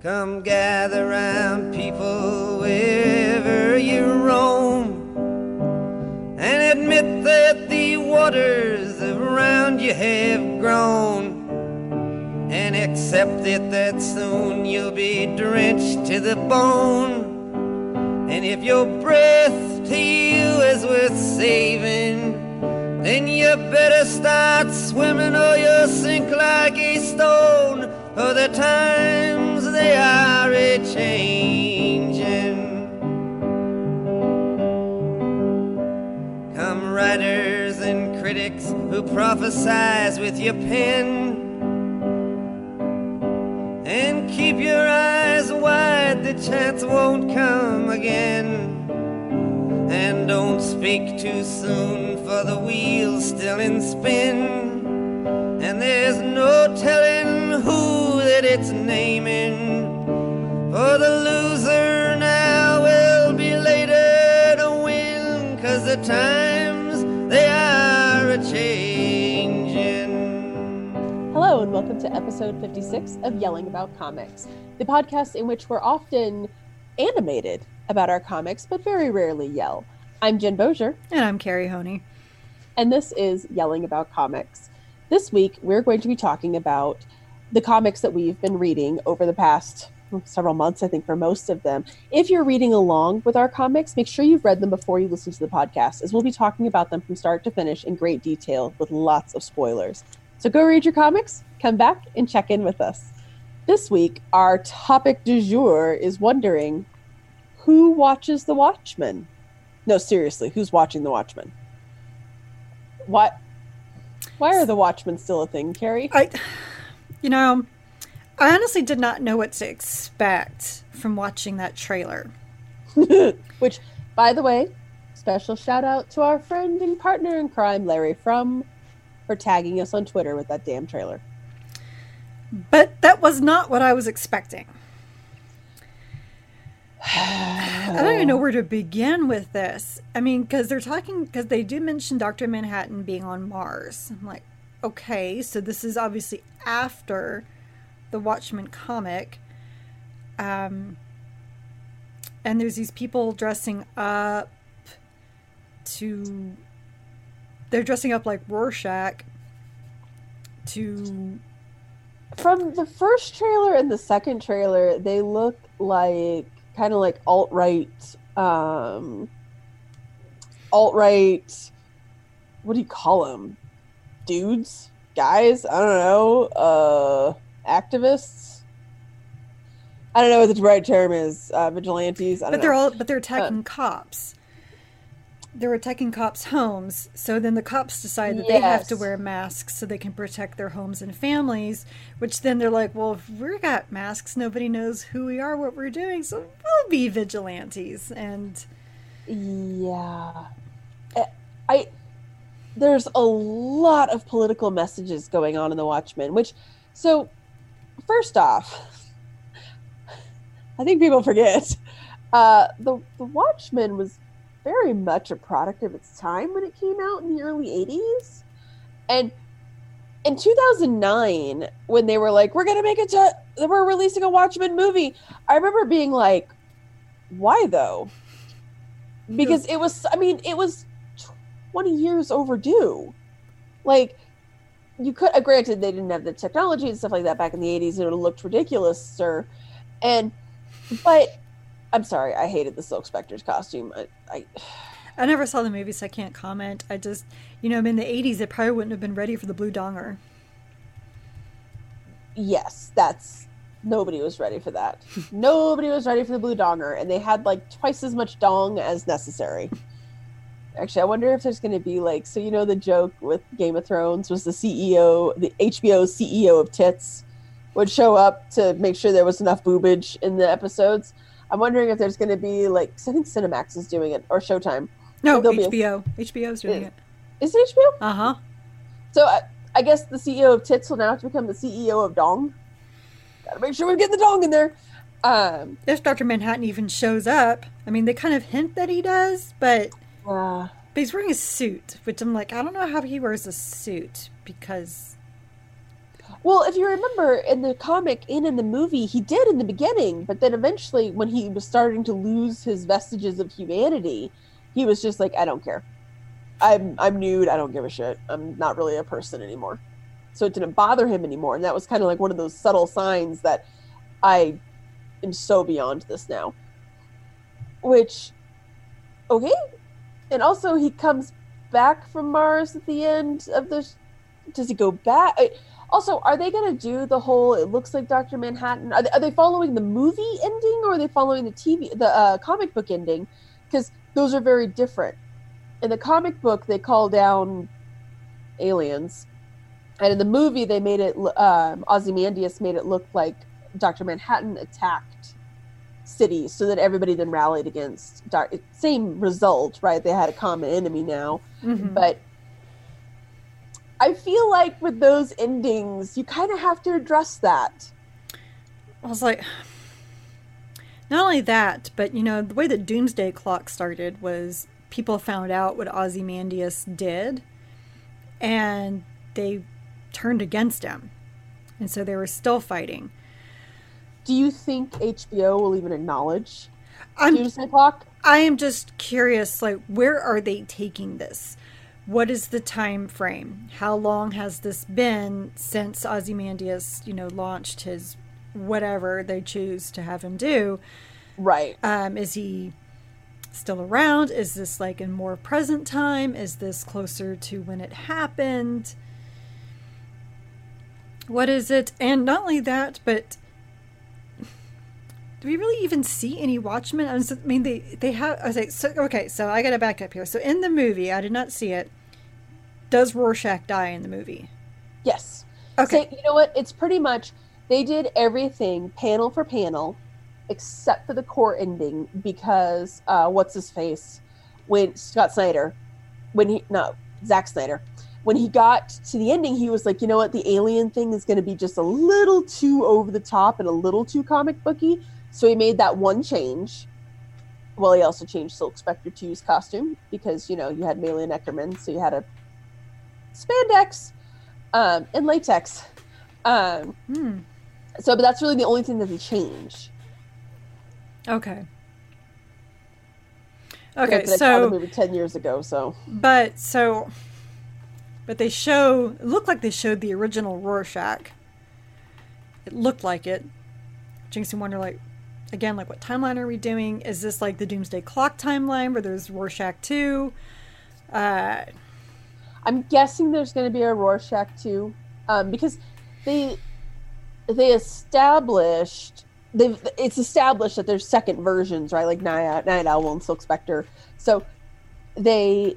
Come gather round people wherever you roam and admit that the waters around you have grown and accept it that soon you'll be drenched to the bone. And if your breath to you is worth saving, then you better start swimming or you'll sink like a stone. For the they are a changing. Come writers and critics who prophesize with your pen. And keep your eyes wide, the chance won't come again. And don't speak too soon, for the wheel's still in spin. And there's no telling who that it's naming. For the loser now will be later to win, cause the times they are a changing. Hello, and welcome to episode 56 of Yelling About Comics, the podcast in which we're often animated about our comics, but very rarely yell. I'm Jen Bozier, And I'm Carrie Honey. and this is Yelling About Comics. This week, we're going to be talking about the comics that we've been reading over the past several months, I think, for most of them. If you're reading along with our comics, make sure you've read them before you listen to the podcast, as we'll be talking about them from start to finish in great detail with lots of spoilers. So go read your comics, come back, and check in with us. This week, our topic du jour is wondering who watches The Watchmen? No, seriously, who's watching The Watchmen? What? Why are The Watchmen still a thing, Carrie? I, you know, I honestly did not know what to expect from watching that trailer. Which, by the way, special shout out to our friend and partner in crime, Larry From, for tagging us on Twitter with that damn trailer. But that was not what I was expecting. I don't even know where to begin with this. I mean, because they're talking, because they do mention Dr. Manhattan being on Mars. I'm like, okay, so this is obviously after the Watchmen comic. Um, and there's these people dressing up to. They're dressing up like Rorschach to. From the first trailer and the second trailer, they look like kind of like alt right, um, alt right. What do you call them? Dudes, guys. I don't know. Uh, activists. I don't know what the right term is. Uh, vigilantes. I don't But they're all. But they're attacking cops. They're attacking cops' homes. So then the cops decide that they have to wear masks so they can protect their homes and families. Which then they're like, well, if we got masks, nobody knows who we are, what we're doing, so we'll be vigilantes. And Yeah. I there's a lot of political messages going on in the Watchmen, which so first off, I think people forget uh the the Watchmen was very much a product of its time when it came out in the early 80s. And in 2009 when they were like we're going to make a t- we're releasing a Watchmen movie, I remember being like why though? because it was i mean it was 20 years overdue. Like you could uh, granted they didn't have the technology and stuff like that back in the 80s and it looked ridiculous sir. And but i'm sorry i hated the silk spectre's costume. I, I I never saw the movie, so I can't comment. I just, you know, I'm in the 80s, it probably wouldn't have been ready for the Blue Donger. yes that's nobody was ready for that. Nobody was ready for the blue donger and they had like twice as much dong as necessary actually i wonder if there's going to be like so you know the joke with game of thrones was the ceo the hbo ceo of tits would show up to make sure there was enough boobage in the episodes i'm wondering if there's going to be like 'cause i think cinemax is doing it or showtime No, There'll be a- HBO. HBO's doing it. is it hbo Uh huh. so I, I guess the ceo of tits will now have to become the ceo of dong gotta make sure we get the dong in there um If Dr. Manhattan even shows up, I mean, they kind of hint that he does, but uh, But he's wearing a suit, which I'm like, I don't know how he wears a suit because Well, if you remember in the comic and in the movie, he did in the beginning, but then eventually, when he was starting to lose his vestiges of humanity, he was just like, "I don't care. I'm I'm nude. I don't give a shit. I'm not really a person anymore." So it didn't bother him anymore, and that was kind of like one of those subtle signs that I am so beyond this now. Which, okay, and also he comes back from Mars at the end of the. Does he go back? Also, are they going to do the whole? It looks like Doctor Manhattan. Are they, are they following the movie ending or are they following the TV, the uh, comic book ending? Because those are very different. In the comic book, they call down aliens, and in the movie, they made it. Um, Ozymandias made it look like Doctor Manhattan attacked cities, so that everybody then rallied against. Dark, same result, right? They had a common enemy now, Mhm. but I feel like with those endings, you kind of have to address that. I was like, not only that, but you know, the way the Doomsday Clock started was people found out what Ozymandias did, and they turned against him, and so they were still fighting. Do you think HBO will even acknowledge I'm Doomsday Clock? I am just curious, like, where are they taking this? What is the time frame? How long has this been since Ozymandias, you know, launched his whatever they choose to have him do? Right. Um, is he still around? Is this like in more present time? Is this closer to when it happened? What is it? And not only that, but do we really even see any Watchmen? I, was, I mean, they they have. I like, so, okay, so I got to back up here. So in the movie, I did not see it. Does Rorschach die in the movie? Yes. Okay. So, you know what? It's pretty much they did everything panel for panel except for the core ending because uh, what's his face when Scott Snyder when he no Zack Snyder when he got to the ending he was like you know what the alien thing is going to be just a little too over the top and a little too comic booky so he made that one change well he also changed Silk Spectre 2's costume because you know you had Malin Akerman so you had a spandex um, and latex. Um, Hmm. so, but that's really the only thing that they changed. Okay. Okay, Granted, I saw the so movie ten years ago, so But so, but they show. It looked like they showed the original Rorschach. It looked like it. Jinx and wonder, like, again, like, what timeline are we doing? Is this like the Doomsday Clock timeline where there's Rorschach two? Uh, I'm guessing there's going to be a Rorschach too, um, because they they established they've it's established that there's second versions, right? Like Night, Night Owl and Silk Spectre. So they,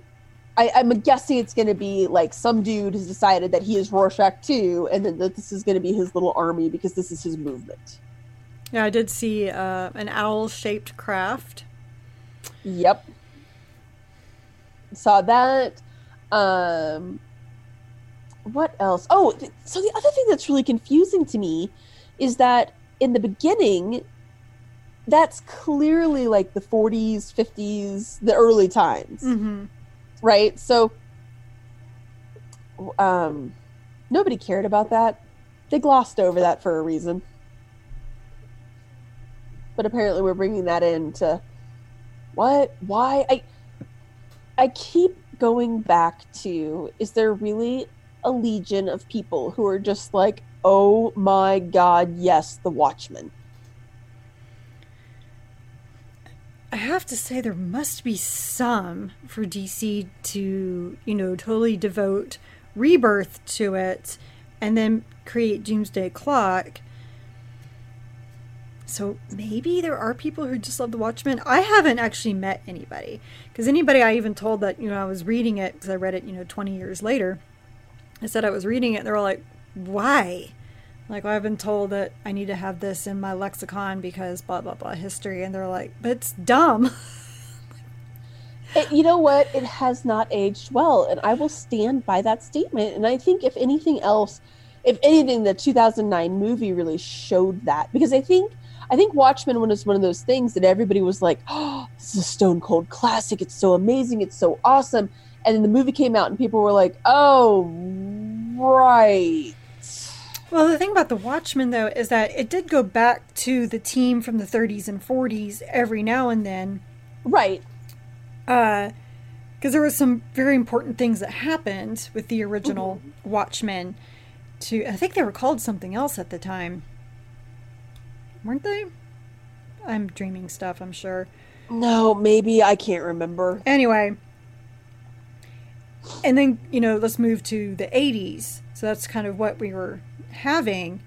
I, I'm guessing it's going to be like some dude has decided that he is Rorschach too, and then that this is going to be his little army because this is his movement. Yeah, I did see uh, an owl-shaped craft. Yep. Saw that. Um what else? Oh, th- so the other thing that's really confusing to me is that in the beginning that's clearly like the 40s, 50s, the early times, Mm-hmm. right? So um nobody cared about that. They glossed over that for a reason. But apparently we're bringing that in to what why i i keep going back to is there really a legion of people who are just like oh my god yes the watchmen I have to say there must be some for DC to, you know, totally devote rebirth to it and then create Doomsday Clock. So maybe there are people who just love the Watchmen. I haven't actually met anybody because anybody I even told that, you know, I was reading it because I read it, you know, 20 years later. I said I was reading it and they were like, why? Like, well, I've been told that I need to have this in my lexicon because blah, blah, blah history. And they're like, but it's dumb. It- you know what it has not aged well and i will stand by that statement and i think if anything else if anything the 2009 movie really showed that because i think i think watchmen was one of those things that everybody was like oh this is a stone cold classic it's so amazing it's so awesome and then the movie came out and people were like oh right Well, the thing about the Watchmen, though, is that it did go back to the team from the 30s and 40s every now and then. Right. Because uh, there was some very important things that happened with the original mm-hmm. Watchmen. To I think they were called something else at the time, weren't they? I'm dreaming stuff. I'm sure. No, maybe I can't remember. Anyway, and then you know, let's move to the 80s. So that's kind of what we were having,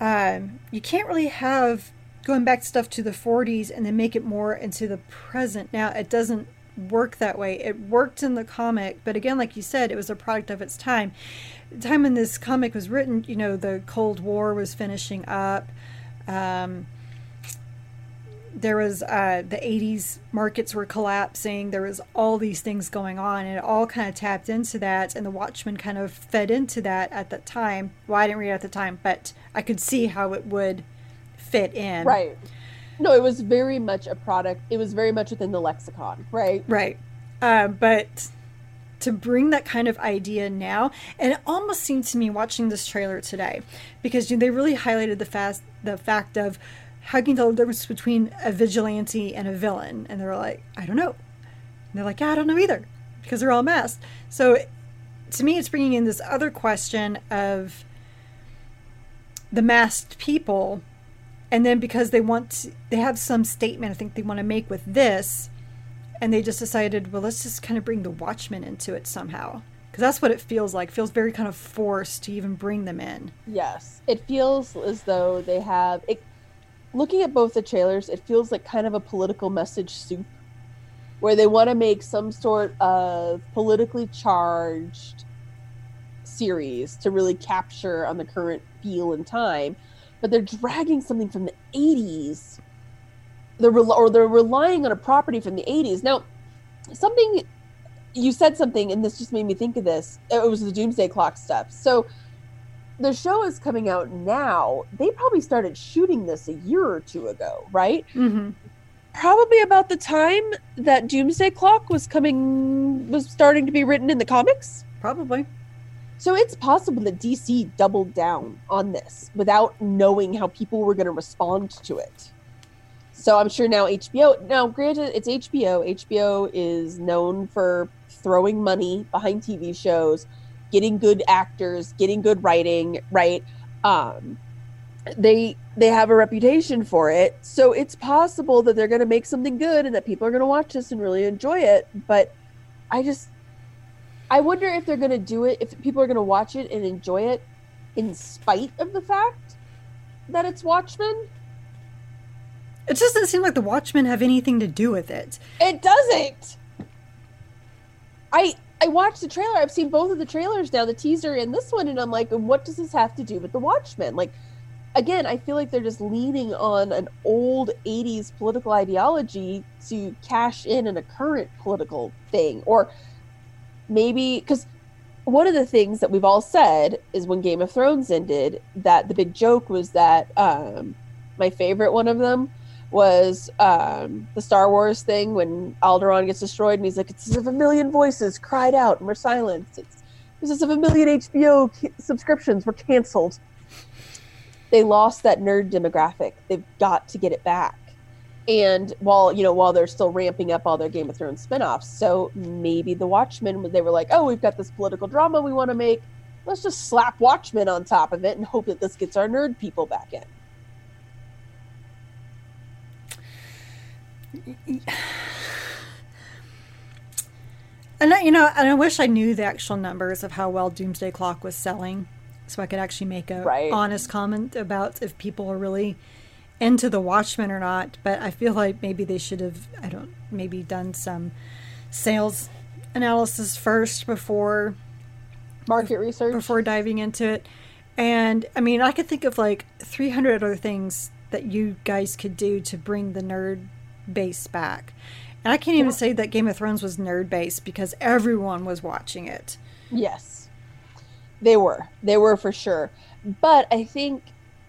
um, you can't really have going back stuff to the 40s and then make it more into the present. Now, it doesn't work that way. It worked in the comic, but again, like you said, it was a product of its time. The time when this comic was written, you know, the Cold War was finishing up. Um, there was uh, the 80s markets were collapsing. There was all these things going on and it all kind of tapped into that and the watchmen kind of fed into that at that time. Well i didn't read it at the time but i could see how it would fit in. Right. No it was very much a product it was very much within the lexicon right? Right. Uh, but to bring that kind of idea now and it almost seemed to me watching this trailer today because they really highlighted the fast the fact of how can you tell the difference between a vigilante and a villain? And they're like, I don't know. And they're like, yeah, I don't know either because they're all masked. So to me, it's bringing in this other question of the masked people. And then because they want, to, they have some statement I think they want to make with this, and they just decided, well, let's just kind of bring the Watchmen into it somehow because that's what it feels like. It feels very kind of forced to even bring them in. Yes, it feels as though they have it looking at both the trailers, it feels like kind of a political message soup where they want to make some sort of politically charged series to really capture on the current feel and time, but they're dragging something from the 80s. They're re- or they're relying on a property from the 80s. Now, something you said something, and this just made me think of this. It was the Doomsday Clock stuff. So the show is coming out now. They probably started shooting this a year or two ago, right? Mm-hmm. Probably about the time that Doomsday Clock was coming, was starting to be written in the comics. Probably. So it's possible that DC doubled down on this without knowing how people were going to respond to it. So I'm sure now HBO. Now, granted, it's HBO. HBO is known for throwing money behind TV shows getting good actors, getting good writing, right? Um, they they have a reputation for it, so it's possible that they're going to make something good and that people are going to watch this and really enjoy it. But I just I wonder if they're going to do it if people are going to watch it and enjoy it in spite of the fact that it's Watchmen. It just doesn't seem like the Watchmen have anything to do with it. It doesn't. I I watched the trailer. I've seen both of the trailers now, the teaser and this one, and I'm like, what does this have to do with the Watchmen? Like, again, I feel like they're just leaning on an old 80s political ideology to cash in in a current political thing. Or maybe, because one of the things that we've all said is when Game of Thrones ended, that the big joke was that um, my favorite one of them was um, the Star Wars thing when Alderaan gets destroyed, and he's like, "It's as if a million voices cried out and were silenced. It's, it's as if a million HBO subscriptions were canceled." They lost that nerd demographic. They've got to get it back. And while you know, while they're still ramping up all their Game of Thrones spinoffs, so maybe the Watchmen, they were like, "Oh, we've got this political drama we want to make. Let's just slap Watchmen on top of it and hope that this gets our nerd people back in." And I, you know, and I wish I knew the actual numbers of how well Doomsday Clock was selling, so I could actually make a right. honest comment about if people are really into the Watchmen or not. But I feel like maybe they should have, I don't, maybe done some sales analysis first before market research before diving into it. And I mean, I could think of like 300 other things that you guys could do to bring the nerd base back. And I can't even say that Game of Thrones was nerd based because everyone was watching it. Yes. They were. They were for sure. But I think,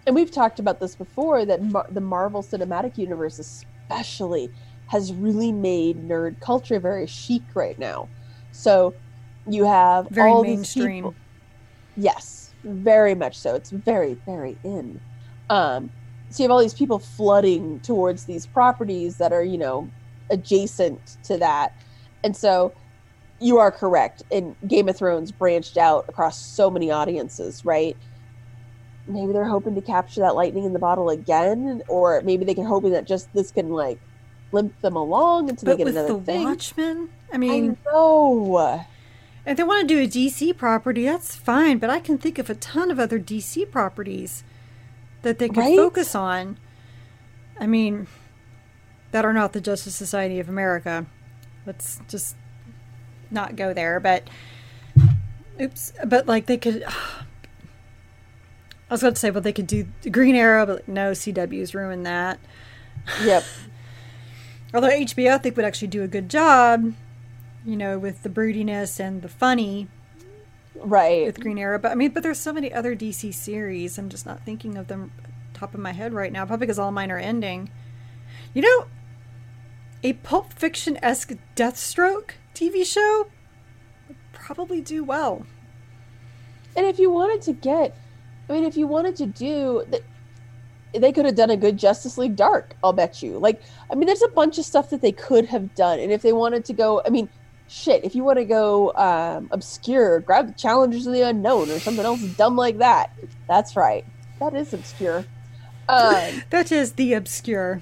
and we've talked about this before, that Mar- the Marvel Cinematic Universe, especially, has really made nerd culture very chic right now. So you have very all mainstream. These people, yes. very much so. It's very, very in. Um, so you have all these people flooding towards these properties that are, you know, adjacent to that. And so you are correct. And Game of Thrones branched out across so many audiences, right? Maybe they're hoping to capture that lightning in the bottle again, or maybe they can hoping that just this can like limp them along until but they get with another the thing. Watchmen, I mean, know. if they want to do a DC property, that's fine. But I can think of a ton of other DC properties that they could Right? focus on. I mean, that are not the Justice Society of America. Let's just not go there. But oops. But like they could. I was going to say, well, they could do the Green Arrow, but no, CW's ruined that. Yep. Although HBO, I think, would actually do a good job, you know, with the broodiness and the funny Right. with Green Arrow. But I mean, but there's so many other DC series. I'm just not thinking of them top of my head right now. Probably because all mine are ending. You know, a Pulp Fiction esque Deathstroke TV show would probably do well. And if you wanted to get, I mean, if you wanted to do, th- they could have done a good Justice League Dark. I'll bet you. Like, I mean, there's a bunch of stuff that they could have done. And if they wanted to go, I mean, shit, if you want to go um, obscure, grab the Challengers of the Unknown or something else dumb like that. That's right. That is obscure. Um, That is the obscure.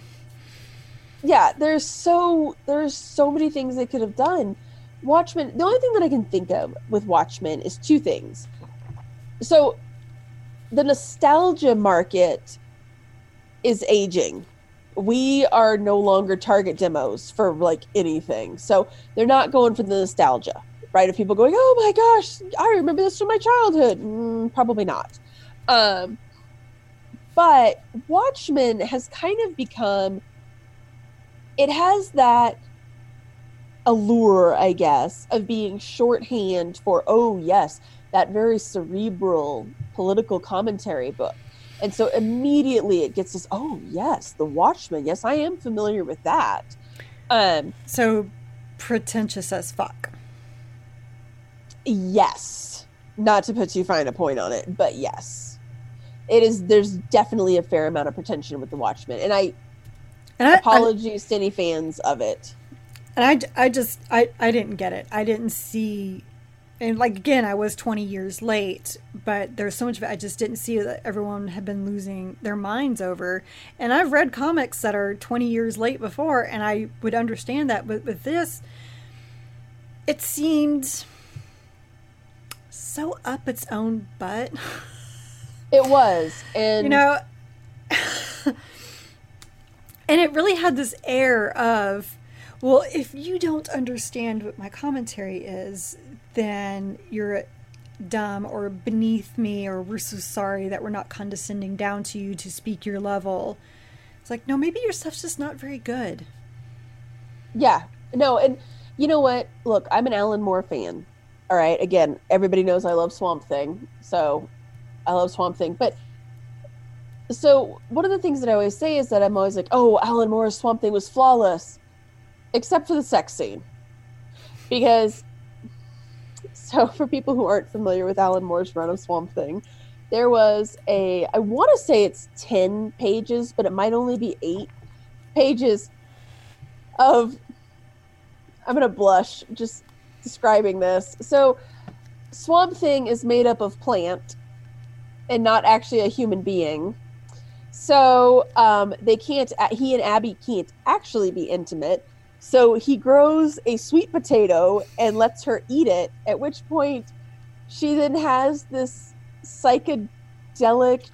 yeah, there's so there's so many things they could have done. Watchmen. The only thing that I can think of with Watchmen is two things. So, the nostalgia market is aging. We are no longer target demos for like anything. So they're not going for the nostalgia, right? Of people going, "Oh my gosh, I remember this from my childhood." Mm, probably not. Um, but Watchmen has kind of become it has that allure, I guess, of being shorthand for, oh, yes, that very cerebral political commentary book. And so immediately it gets this, oh, yes, The Watchmen. Yes, I am familiar with that. Um, So pretentious as fuck. yes, not to put too fine a point on it, but yes. It is, there's definitely a fair amount of pretension with The Watchmen. And I, And I, I, apologies to any fans of it. and I, I just I, I didn't get it. I didn't see and like again, I was 20 years late, but there's so much of it I just didn't see that everyone had been losing their minds over. And I've read comics that are 20 years late before, and I would understand that. But with this, it seemed so up its own butt. It was. And you know and it really had this air of well if you don't understand what my commentary is then you're dumb or beneath me or we're so sorry that we're not condescending down to you to speak your level it's like no maybe your stuff's just not very good Yeah. No, and you know what? Look, I'm an Alan Moore fan. All right. Again, everybody knows I love Swamp Thing. So I love Swamp Thing. But so one of the things that I always say is that I'm always like, oh, Alan Moore's Swamp Thing was flawless, except for the sex scene. Because, so for people who aren't familiar with Alan Moore's run of Swamp Thing, there was a, I want to say it's 10 pages, but it might only be eight pages of I'm gonna blush just describing this. So Swamp Thing is made up of plant and not actually a human being. So um, they can't. He and Abby can't actually be intimate. So he grows a sweet potato and lets her eat it. At which point, she then has this psychedelic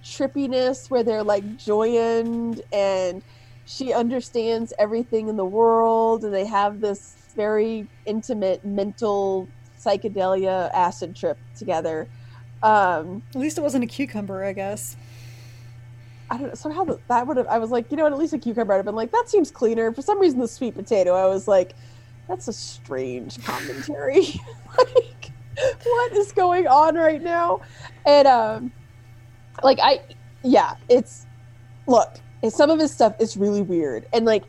trippiness where they're like joined and she understands everything in the world and they have this very intimate mental psychedelia acid trip together um at least it wasn't a cucumber i guess i don't know somehow that, that would have i was like you know what at least a cucumber I'd have been like that seems cleaner. For some reason the sweet potato i was like that's a strange commentary. Like what is going on right now? And um like i yeah it's look some of his stuff is really weird. And like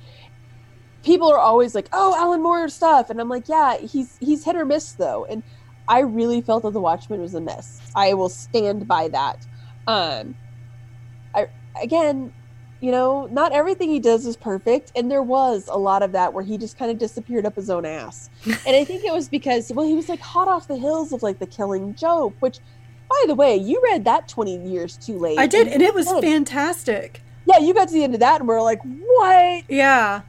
people are always like oh alan moore stuff. And i'm like yeah he's he's hit or miss though. And I really felt that The Watchmen was a miss. I will stand by that. Um, again, you know, not everything he does is perfect, and there was a lot of that where he just kind of disappeared up his own ass. and I think it was because, well, he was like hot off the hills of like the Killing Joke, which, by the way, you read that twenty years too late. I did, and you it was fantastic. Yeah, you got to the end of that, and we're like, what? Yeah.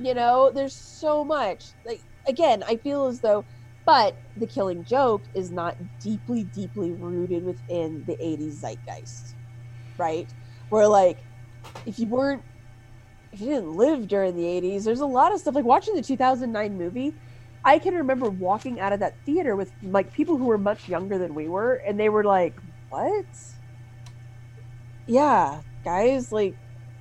you know there's so much like again i feel as though but the killing joke is not deeply deeply rooted within the 80s zeitgeist right? Where like if you weren't if you didn't live during the 80s there's a lot of stuff like watching the 2009 movie i can remember walking out of that theater with like people who were much younger than we were and they were like what? Yeah guys like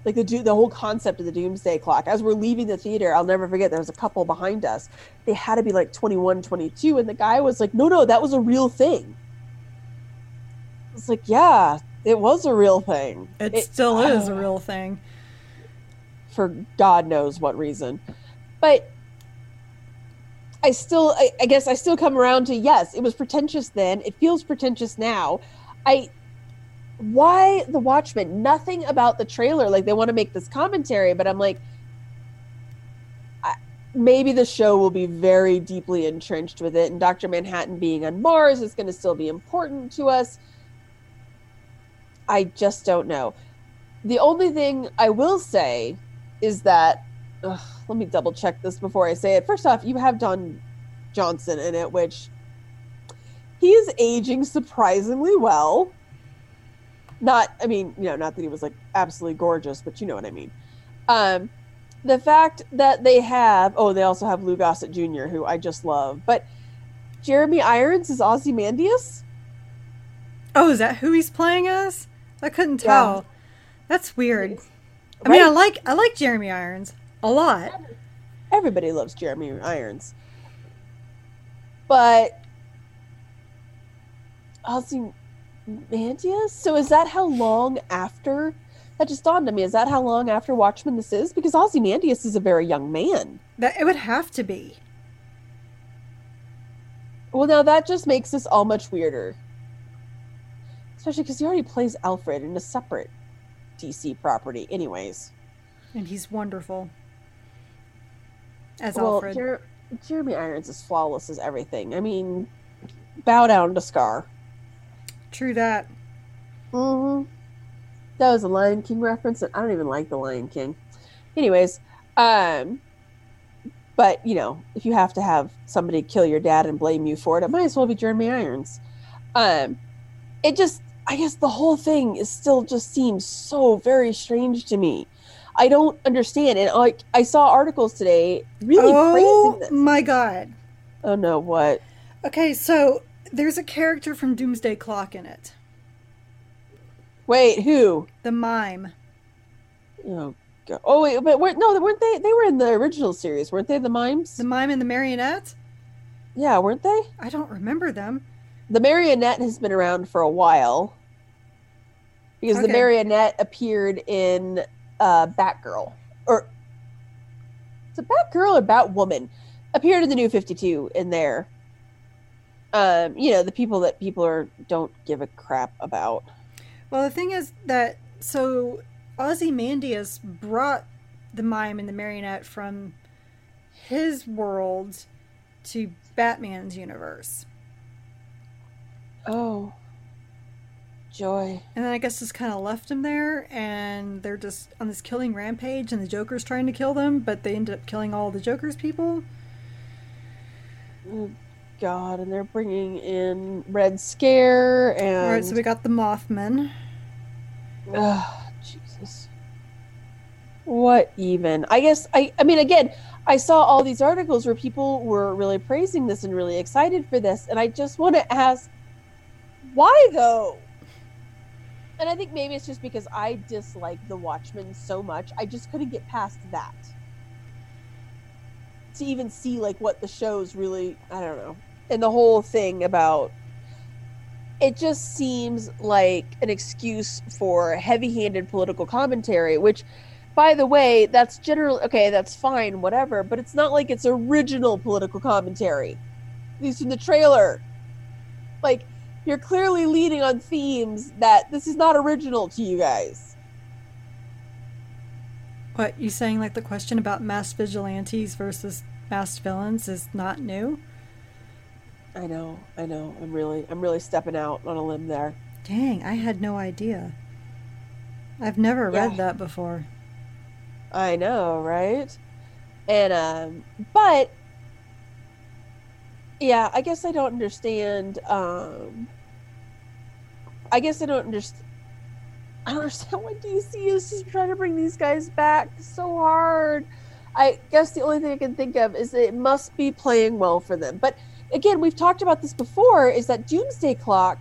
like the do- the whole concept of the doomsday clock. As we're leaving the theater i'll never forget there was a couple behind us. They had to be like 21 22 and the guy was like no no that was a real thing. It's like yeah it was a real thing. It, It- still is a uh, real thing. for god knows what reason. But i still I, I guess i still come around to yes it was pretentious then. It feels pretentious now. I why the watchmen? Nothing about the trailer. Like they want to make this commentary but i'm like maybe the show will be very deeply entrenched with it and dr manhattan being on mars is going to still be important to us i just don't know. The only thing i will say is that ugh, let me double check this before i say it. First off you have don johnson in it which he is aging surprisingly well. Not i mean you know not that he was like absolutely gorgeous but you know what i mean. Um the fact that they have oh they also have lou gossett jr who i just love but jeremy irons is ozymandias? Oh, is that who he's playing as? I couldn't Yeah. tell. That's weird. I mean, I like I like Jeremy Irons a lot. everybody loves jeremy irons but ozymandias so is that how long after that just dawned on me is that how long after watchmen this is because ozymandias is a very young man That it would have to be. Well, now that just makes this all much weirder. Especially because he already plays Alfred in a separate DC property, anyways. And he's wonderful. As well, Alfred. Jer- Jeremy Irons is flawless as everything. I mean, bow down to Scar. True that. hmm That was a Lion King reference, and I don't even like the Lion King. Anyways, um, but you know, if you have to have somebody kill your dad and blame you for it, it might as well be Jeremy Irons. Um, it just, I guess, the whole thing is still just seems so very strange to me. I don't understand, and like I saw articles today really oh my god. Oh no, what? Okay, so there's a character from Doomsday Clock in it. Wait, who? The mime. Oh, God. oh wait, but weren't, no, weren't they? They were in the original series, weren't they? The mimes? The mime and the marionette? yeah, weren't they? I don't remember them. The marionette has been around for a while because the marionette appeared in uh, Batgirl, or it's a Batgirl or Batwoman appeared in the New Fifty Two in there. Um, you know the people that people are don't give a crap about. Well, the thing is that so Ozymandias brought the mime and the marionette from his world to Batman's universe. Oh, joy! And then I guess just kind of left him there, and they're just on this killing rampage, and the Joker's trying to kill them, but they ended up killing all the Joker's people. Oh, God, and they're bringing in Red Scare and All right, so we got the Mothman. Ugh, Jesus. What even? I guess I I mean again, I saw all these articles where people were really praising this and really excited for this and I just want to ask why though? And I think maybe it's just because I dislike the Watchmen so much. I just couldn't get past that. To even see like what the show's really, I don't know. And the whole thing about it just seems like an excuse for heavy-handed political commentary which by the way that's generally okay that's fine whatever but it's not like it's original political commentary at least in the trailer. Like, you're clearly leading on themes that this is not original to you guys. What you saying? Like the question about masked vigilantes versus masked villains is not new. I know, I know. I'm really, I'm really stepping out on a limb there. Dang, I had no idea. I've never Yeah. read that before. I know, right? And um but yeah, I guess I don't understand um I guess I don't understand I don't understand why DC is just trying to bring these guys back so hard. I guess the only thing I can think of is that it must be playing well for them. But again, we've talked about this before is that Doomsday Clock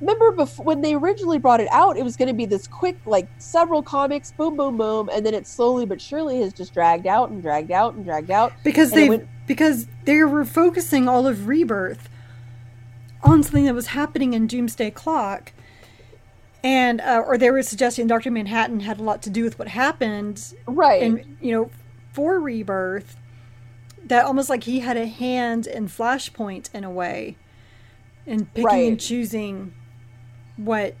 remember before when they originally brought it out it was going to be this quick like several comics boom boom boom and then it slowly but surely has just dragged out and dragged out and dragged out Because they went- because they were focusing all of Rebirth on something that was happening in Doomsday Clock, and uh, or they were suggesting Doctor Manhattan had a lot to do with what happened right and you know for Rebirth. That almost like he had a hand in Flashpoint in a way, in picking and choosing what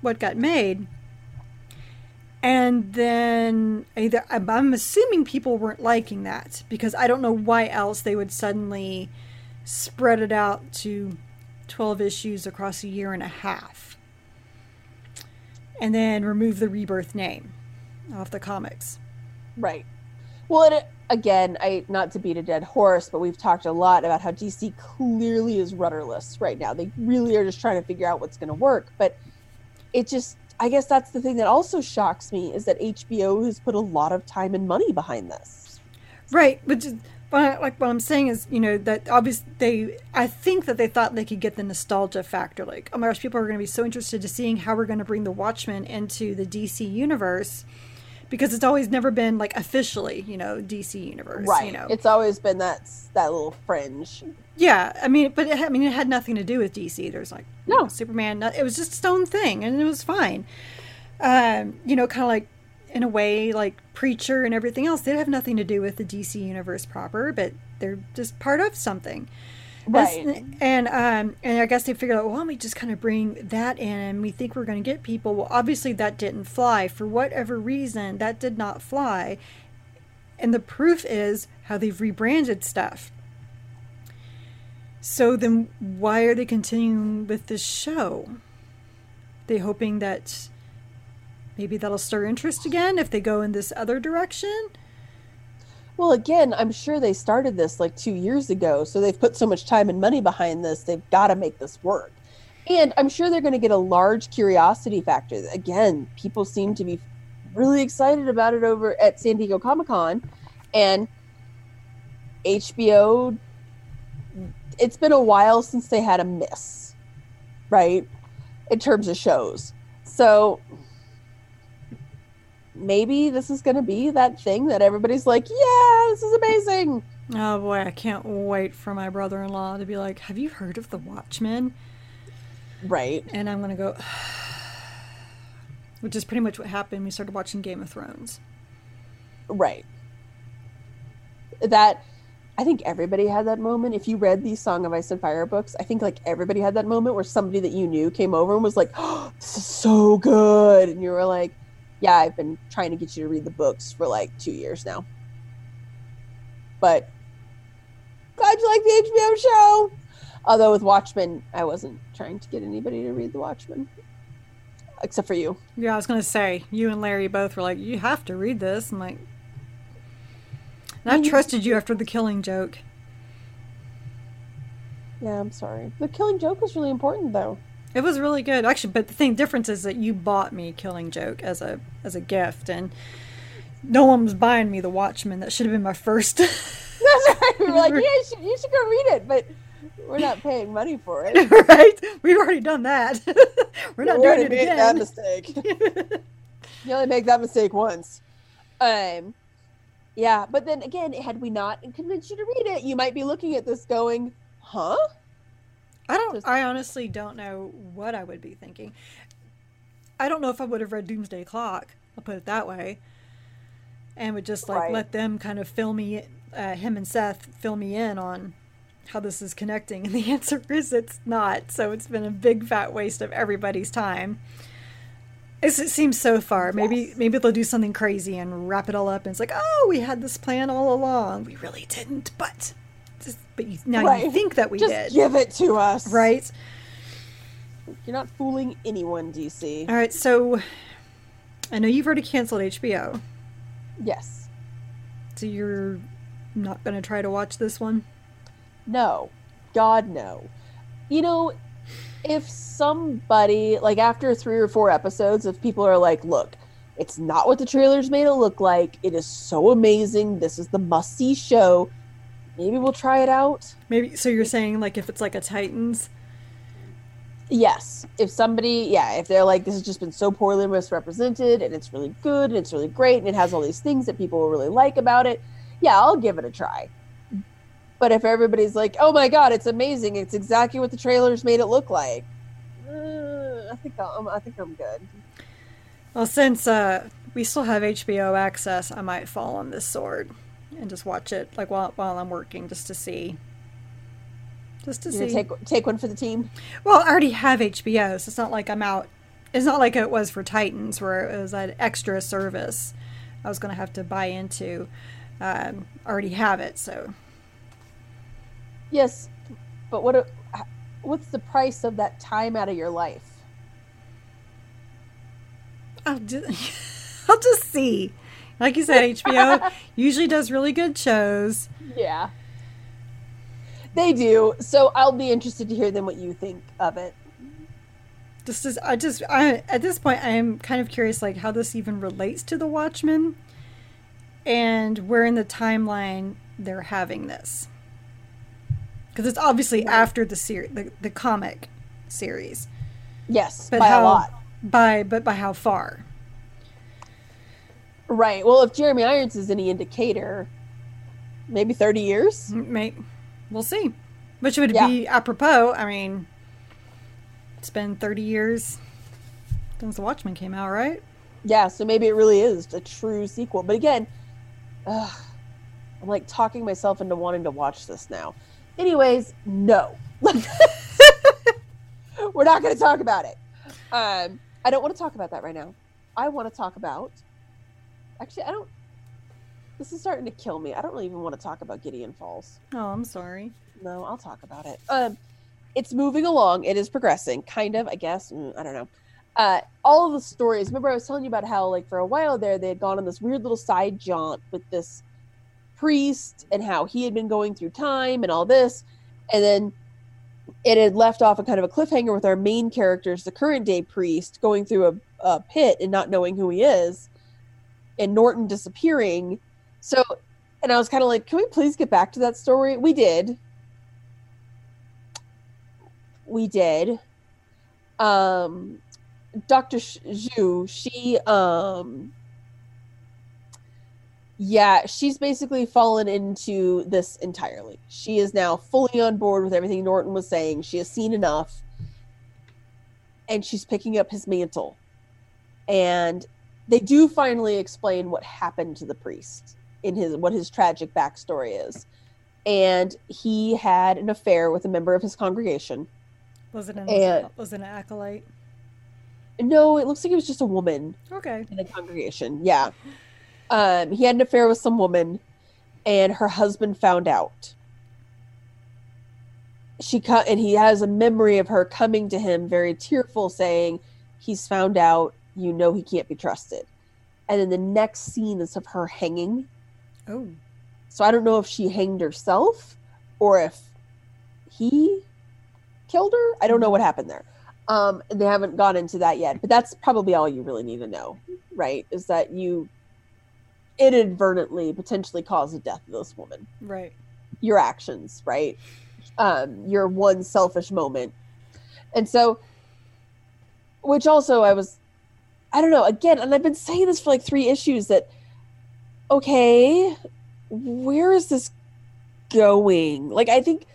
what got made. And then either I'm assuming people weren't liking that because I don't know why else they would suddenly spread it out to 12 issues across a year and a half. And then remove the rebirth name off the comics. right well it, again i not to beat a dead horse but we've talked a lot about how dc clearly is rudderless right now they really are just trying to figure out what's going to work but it just i guess that's the thing that also shocks me is that hbo has put a lot of time and money behind this Right, but just, but like what I'm saying is, you know, that obviously they, I think that they thought they could get the nostalgia factor. Like, oh my gosh, people are going to be so interested to seeing how we're going to bring the Watchmen into the DC universe because it's always never been like officially, you know, DC universe. right You know, it's always been that that little fringe yeah. I mean, but it, I mean, it had nothing to do with DC. There's like you No. know, Superman. It was just its own thing, and it was fine. Um, you know, kind of like in a way, like Preacher and everything else. They have nothing to do with the DC universe proper, but they're just part of something. That's- Right. And um, and I guess they figured out, well, why don't we just kind of bring that in, and we think we're going to get people. Well, obviously that didn't fly for whatever reason. That did not fly, and the proof is how they've rebranded stuff. So then, why are they continuing with this show? They hoping that maybe that'll stir interest again if they go in this other direction. Well, again, I'm sure they started this like two years ago, so they've put so much time and money behind this, they've got to make this work. And I'm sure they're going to get a large curiosity factor. Again, people seem to be really excited about it over at San Diego Comic Con, and HBO. It's been a while since they had a miss, right? In terms of shows. So maybe this is going to be that thing that everybody's like, yeah, this is amazing. Oh boy, I can't wait for my brother in law to be like, Have you heard of The Watchmen? Right. And I'm going to go, which is pretty much what happened. We started watching Game of Thrones. Right. That I think everybody had that moment. If you read these Song of Ice and Fire books, I think like everybody had that moment where somebody that you knew came over and was like, oh, "This is so good," and you were like, "Yeah, I've been trying to get you to read the books for like two years now." But glad you like the HBO show. Although with Watchmen, I wasn't trying to get anybody to read the Watchmen, except for you. Yeah, I was going to say, you and Larry both were like, You have to read this. I'm like, and I Mhm. trusted you after the killing joke. Yeah, I'm sorry. The Killing Joke was really important, though. It was really good, actually. But the thing difference is that you bought me Killing Joke as a as a gift, and no one was buying me the Watchmen. That should have been my first. That's right. We were like, yeah, you should, you should go read it, but we're not paying money for it. right? We've already done that. We're not We doing it made that mistake. you only make that mistake once. Um, yeah, but then again, had we not convinced you to read it, you might be looking at this going, "Huh? I don't. I honestly don't know what I would be thinking. I don't know if I would have read Doomsday Clock. I'll put it that way. And would just like Right. let them kind of fill me, uh, him and Seth fill me in on how this is connecting, and the answer is it's not. So it's been a big fat waste of everybody's time. It's, it seems so far. Maybe Yes. maybe they'll do something crazy and wrap it all up, and it's like, oh, we had this plan all along. We really didn't, but just, but you, now you think that we Just did, give it to us. right? You're not fooling anyone, DC. All right. So I know you've already canceled HBO, Yes. so you're not going to try to watch this one. No. God, no. You know, if somebody, like after three or four episodes, if people are like, look, it's not what the trailers made it look like, it is so amazing, this is the must see show, maybe we'll try it out. Maybe so. You're saying like if it's like a Titans. Yes. If somebody, yeah, if they're like, this has just been so poorly misrepresented and it's really good and it's really great and it has all these things that people will really like about it, yeah, I'll give it a try. But if everybody's like, oh my God, it's amazing, it's exactly what the trailers made it look like, uh, I think I'm, I think I'm good. Well, since uh, we still have HBO access, I might fall on this sword and just watch it like while while I'm working, just to see. Just to You see. take take one for the team. Well, I already have HBO, so it's not like I'm out. It's not like it was for Titans, where it was an extra service I was going to have to buy into. Um, I already have it, so Yes, but what? What's the price of that time out of your life? I'll just, I'll just see. Like you said, HBO usually does really good shows. Yeah. They do. So I'll be interested to hear then what you think of it. Just as I just I at this point I am kind of curious like how this even relates to the Watchmen and where in the timeline they're having this. Because it's obviously after the series, the, the comic series, Yes, But by how- a lot. by but by how far? Right. Well, if Jeremy Irons is any indicator, maybe 30 years. May we'll see. Which would Yeah. be apropos. I mean, it's been thirty years since the Watchmen came out, right? Yeah, so maybe it really is a true sequel. But again, ugh, I'm like talking myself into wanting to watch this now. Anyways, no. We're not going to talk about it. Um, I don't want to talk about that right now. I want to talk about. Actually, I don't. This is starting to kill me. I don't really even want to talk about Gideon Falls. Oh, I'm sorry. No, I'll talk about it. Um, it's moving along. It is progressing, kind of. I guess. Mm, I don't know. Uh, all of the stories. Remember, I was telling you about how, like, for a while there, they had gone on this weird little side jaunt with this priest and how he had been going through time and all this, and then it had left off a kind of a cliffhanger with our main characters, the current day priest, going through a, a pit and not knowing who he is, and Norton disappearing. So, and I was kind of like, can we please get back to that story? We did we did. Um, Dr. Xu, she, um, yeah, she's basically fallen into this entirely. She is now fully on board with everything Norton was saying. She has seen enough, and she's picking up his mantle. And they do finally explain what happened to the priest in his what his tragic backstory is. And he had an affair with a member of his congregation. Was it an And- was it an acolyte? No, it looks like it was just a woman Okay. in the congregation. Yeah. Um, he had an affair with some woman, and her husband found out. She cut, and he has a memory of her coming to him, very tearful, saying, "He's found out. You know he can't be trusted." And then the next scene is of her hanging. Oh. So I don't know if she hanged herself or if he killed her. I don't know what happened there. Um, and they haven't gone into that yet, but that's probably all you really need to know, right? Is that you inadvertently potentially caused the death of this woman. Right. Your actions, right? Um, your one selfish moment. And so, which also I was, I don't know, again, and I've been saying this for like three issues that, okay, where is this going? Like, I think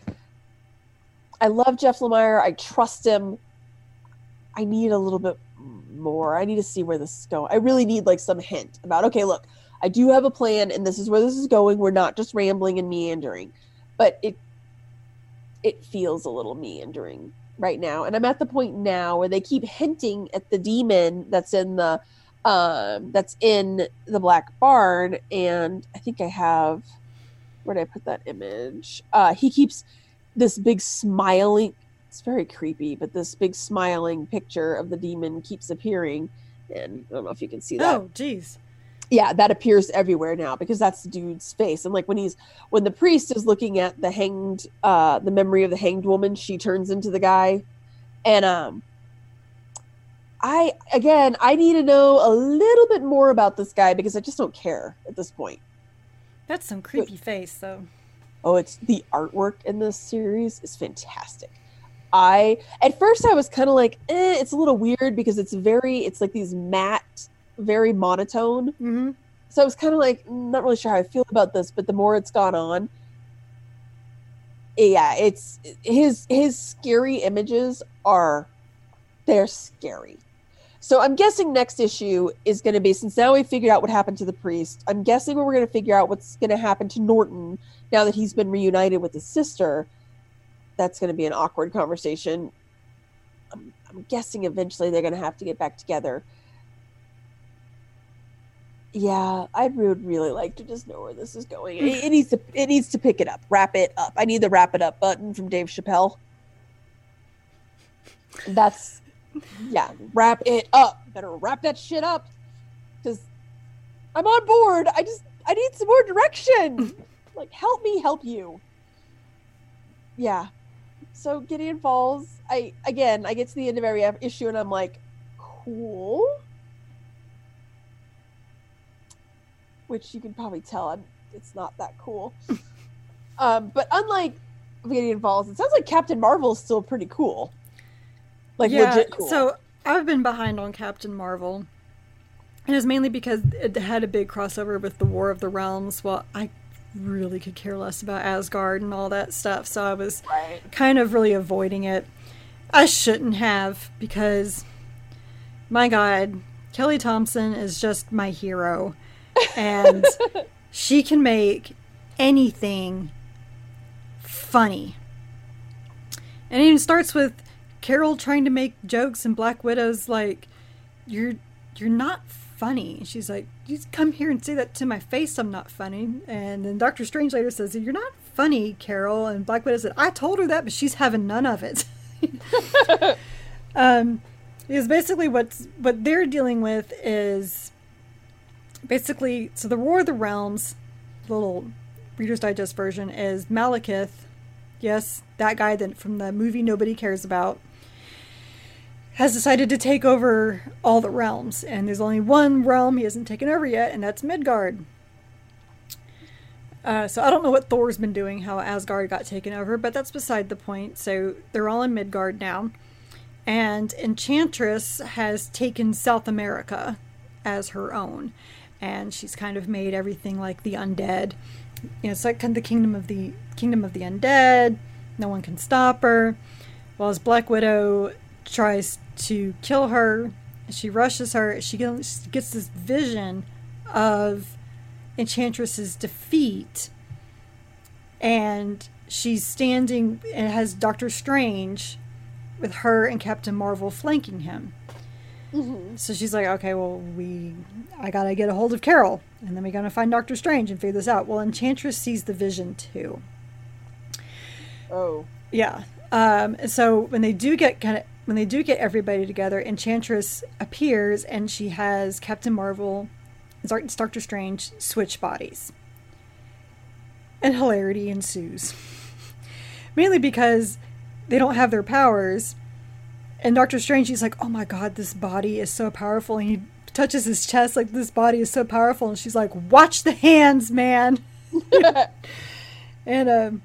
I love Jeff Lemire. I trust him. I need a little bit more. I need to see where this is going. I really need like some hint about, okay, look, I do have a plan and this is where this is going. We're not just rambling and meandering. But it it feels a little meandering right now. And I'm at the point now where they keep hinting at the demon that's in the um that's in the black barn and I think I have where did I put that image? Uh he keeps this big smiling it's very creepy, but this big smiling picture of the demon keeps appearing. And I don't know if you can see that. Oh, geez. Yeah, that appears everywhere now because that's the dude's face. And like when he's when the priest is looking at the hanged uh the memory of the hanged woman, she turns into the guy. And um I again I need to know a little bit more about this guy because I just don't care at this point. That's some creepy face, though. Oh, it's the artwork in this series is fantastic. I at first I was kind of like, eh, it's a little weird because it's very, it's like these matte, very monotone. Mm-hmm. So I was kind of like, mm, not really sure how I feel about this. But the more it's gone on, yeah, it's his his scary images are they're scary. So I'm guessing next issue is going to be since now we figured out what happened to the priest. I'm guessing we're going to figure out what's going to happen to Norton now that he's been reunited with his sister. That's going to be an awkward conversation. I'm, I'm guessing eventually they're going to have to get back together. Yeah, I would really like to just know where this is going. Mm. It, it needs to it needs to pick it up, wrap it up. I need the wrap it up button from Dave Chappelle. That's yeah, wrap it up. Better wrap that shit up because I'm on board. I just I need some more direction. Mm-hmm. like help me help you. Yeah. So Gideon Falls. I again I get to the end of every issue and I'm like, cool. Which you can probably tell I'm it's not that cool. um, but unlike Gideon Falls, it sounds like Captain Marvel is still pretty cool. Like yeah, legit cool. so I've been behind on Captain Marvel. And it's mainly because it had a big crossover with the War of the Realms. Well, I really could care less about Asgard and all that stuff, so I was right. kind of really avoiding it. I shouldn't have because my god, Kelly Thompson is just my hero and she can make anything funny. And it even starts with Carol trying to make jokes and Black Widow's like you're you're not funny. She's like, You come here and say that to my face, I'm not funny. And then Doctor Strange later says, You're not funny, Carol. And Black Widow said, I told her that, but she's having none of it. um, is basically what's what they're dealing with is basically so the War of the Realms, little Reader's Digest version is Malekith. Yes, that guy that from the movie nobody cares about has decided to take over all the realms, and there's only one realm he hasn't taken over yet, and that's Midgard. Uh, so I don't know what Thor's been doing, how Asgard got taken over, but that's beside the point. So they're all in Midgard now, and Enchantress has taken South America as her own, and she's kind of made everything like the undead. You know, it's like kind of the kingdom of the kingdom of the undead. No one can stop her. While as Black Widow tries to kill her. She rushes her. She gets this vision of Enchantress's defeat, and she's standing and has Doctor Strange with her and Captain Marvel flanking him. Mhm. So she's like, okay, well, we, I gotta get a hold of Carol, and then we gotta find Doctor Strange and figure this out. Well, Enchantress sees the vision too. Oh. Yeah. Um, so when they do get kind of when they do get everybody together, Enchantress appears and she has Captain Marvel, Doctor Strange switch bodies, and hilarity ensues. Mainly because they don't have their powers, and Doctor Strange he's like, "Oh my God, this body is so powerful," and he touches his chest like, "This body is so powerful," and she's like, "Watch the hands, man." and um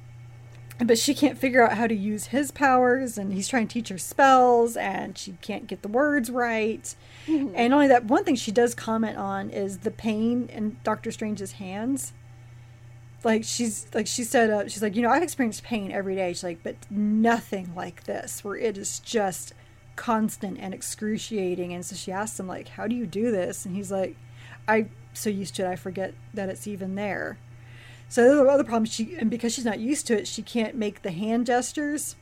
but she can't figure out how to use his powers and he's trying to teach her spells and she can't get the words right. Mhm. and only that one thing she does comment on is the pain in dr strange's hands. Like she's like she said uh, she's like you know i've experienced pain every day. She's like but nothing like this where it is just constant and excruciating and so she asks him like how do you do this? And he's like I'm so used to it i forget that it's even there. So the other problem, she and because she's not used to it, she can't make the hand gestures.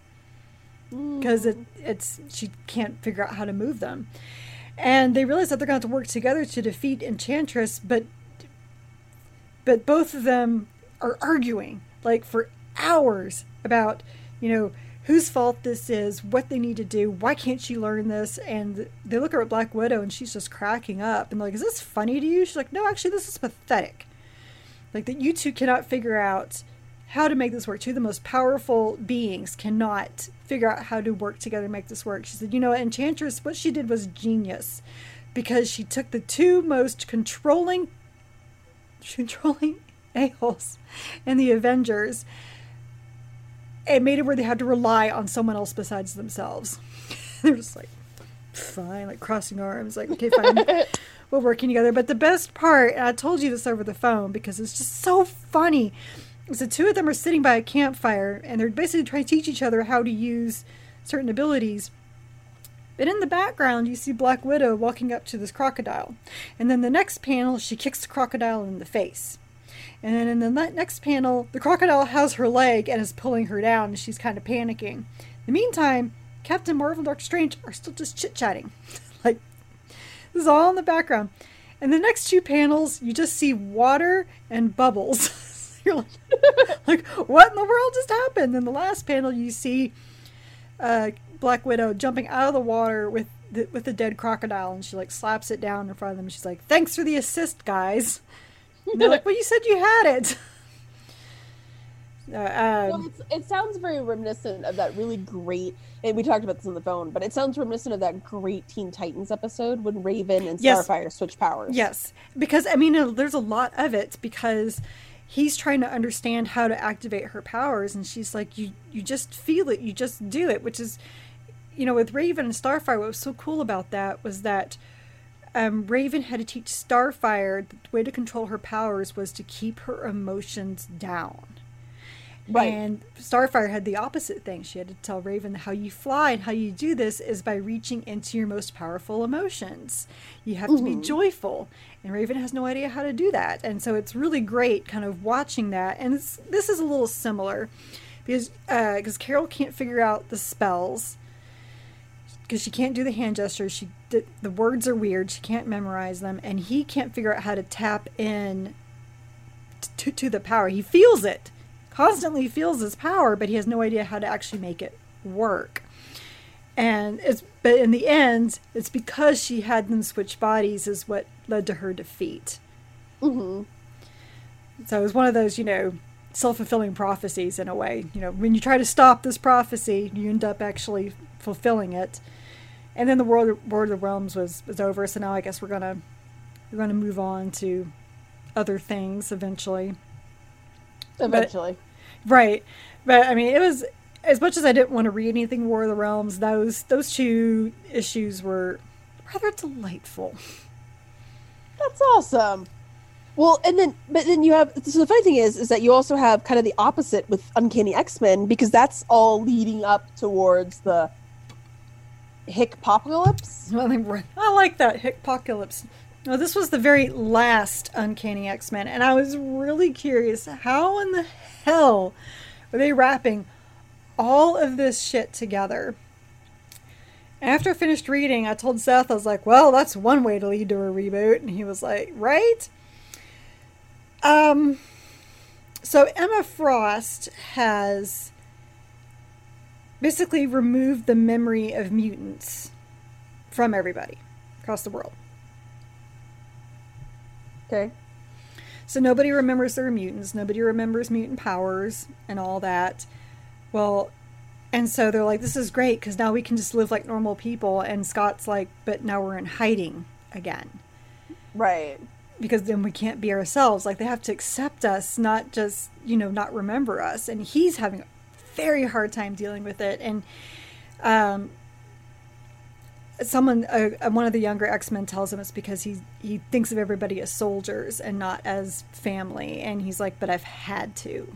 Mm. Because it it's she can't figure out how to move them. And they realize that they're going to have to work together to defeat Enchantress, but but both of them are arguing like for hours about you know whose fault this is, what they need to do, why can't she learn this? And they look at Black Widow and she's just cracking up and like, is this funny to you? She's like, no, actually, this is pathetic. Like that you two cannot figure out how to make this work. Two of the most powerful beings cannot figure out how to work together to make this work. She said, you know, Enchantress, what she did was genius because she took the two most controlling, controlling a-holes in the Avengers it made it where they had to rely on someone else besides themselves. They're just like, fine, like crossing arms, like, okay, fine. We're working together. But the best part, and I told you this over the phone because it's just so funny, is the two of them are sitting by a campfire and they're basically trying to teach each other how to use certain abilities. But in the background, you see Black Widow walking up to this crocodile. And then the next panel, she kicks the crocodile in the face. And then in the next panel, the crocodile has her leg and is pulling her down, and she's kind of panicking. In the meantime, Captain Marvel and Doctor Strange are still just chit chatting. like, this is all in the background. And the next two panels, you just see water and bubbles. You're like, like, what in the world just happened? And the last panel, you see uh, Black Widow jumping out of the water with the, with the dead crocodile, and she like slaps it down in front of them. She's like, "Thanks for the assist, guys." And they're like, well, you said you had it. Uh, um, well, it sounds very reminiscent of that really great, and we talked about this on the phone, but it sounds reminiscent of that great Teen Titans episode when Raven and Starfire yes. switch powers. Yes, because I mean, uh, there's a lot of it because he's trying to understand how to activate her powers, and she's like, "You, you just feel it, you just do it," which is, you know, with Raven and Starfire, what was so cool about that was that um, Raven had to teach Starfire the way to control her powers was to keep her emotions down. Right. And Starfire had the opposite thing. She had to tell Raven how you fly and how you do this is by reaching into your most powerful emotions. You have mm-hmm. to be joyful. And Raven has no idea how to do that. And so it's really great kind of watching that. And this is a little similar because because uh, Carol can't figure out the spells because she can't do the hand gestures. She the words are weird. She can't memorize them, and he can't figure out how to tap in to to the power. He feels it, constantly feels his power, but he has no idea how to actually make it work. And it's but in the end, it's because she had them switch bodies is what led to her defeat. Mm-hmm. So it was one of those, you know, self fulfilling prophecies in a way. You know, when you try to stop this prophecy, you end up actually fulfilling it and then the world World of the Realms was was over. So now I guess we're gonna we're gonna move on to other things eventually. Eventually, but, right? But I mean, it was as much as I didn't want to read anything War of the Realms. Those those two issues were rather delightful. That's awesome. Well, and then, but then you have. So the funny thing is, is that you also have kind of the opposite with Uncanny X Men because that's all leading up towards the Hickpocalypse? I like that Hickpocalypse. No, this was the very last Uncanny X Men, and I was really curious how in the hell were they wrapping all of this shit together? After I finished reading, I told Seth, I was like, well, that's one way to lead to a reboot. And he was like, right? Um, so Emma Frost has basically remove the memory of mutants from everybody across the world. Okay. So nobody remembers there are mutants. Nobody remembers mutant powers and all that. Well, and so they're like, this is great because now we can just live like normal people. And Scott's like, but now we're in hiding again. Right. Because then we can't be ourselves. Like they have to accept us, not just, you know, not remember us. And he's having very hard time dealing with it. And um, someone, uh, one of the younger X Men, tells him it's because he he thinks of everybody as soldiers and not as family. And he's like, "But I've had to."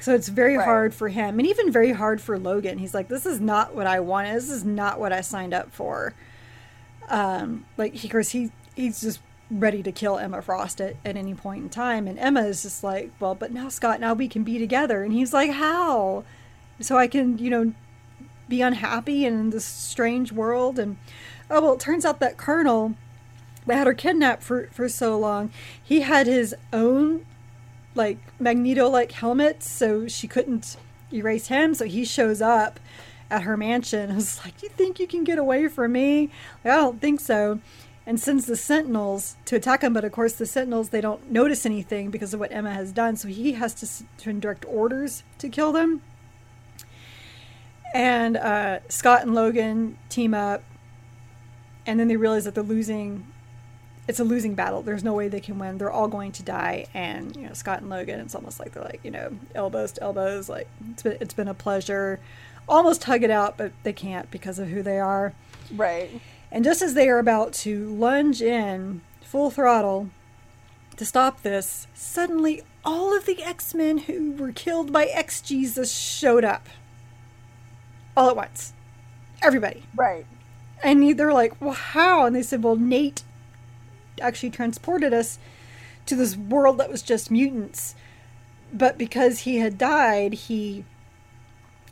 So it's very right. hard for him, and even very hard for Logan. He's like, "This is not what I wanted. This is not what I signed up for." Um, like, of course, he he's just ready to kill Emma Frost at, at any point in time. And Emma is just like, well, but now, Scott, now we can be together. And he's like, how? So I can, you know, be unhappy in this strange world. And oh, well, it turns out that Colonel that had her kidnapped for, for so long, he had his own, like, Magneto like helmet, so she couldn't erase him. So he shows up at her mansion. I was like, you think you can get away from me? Like, I don't think so and sends the sentinels to attack him but of course the sentinels they don't notice anything because of what emma has done so he has to, to direct orders to kill them. And uh, scott and logan team up and then they realize that they're losing it's a losing battle. There's no way they can win. They're all going to die and you know scott and logan it's almost like they're like you know elbows to elbows like it's been, it's been a pleasure. Almost hug it out but they can't because of who they are. Right and just as they are about to lunge in full throttle to stop this, suddenly all of the X Men who were killed by X Jesus showed up. All at once. Everybody. Right. And they're like, well, how? And they said, well, Nate actually transported us to this world that was just mutants. But because he had died, he,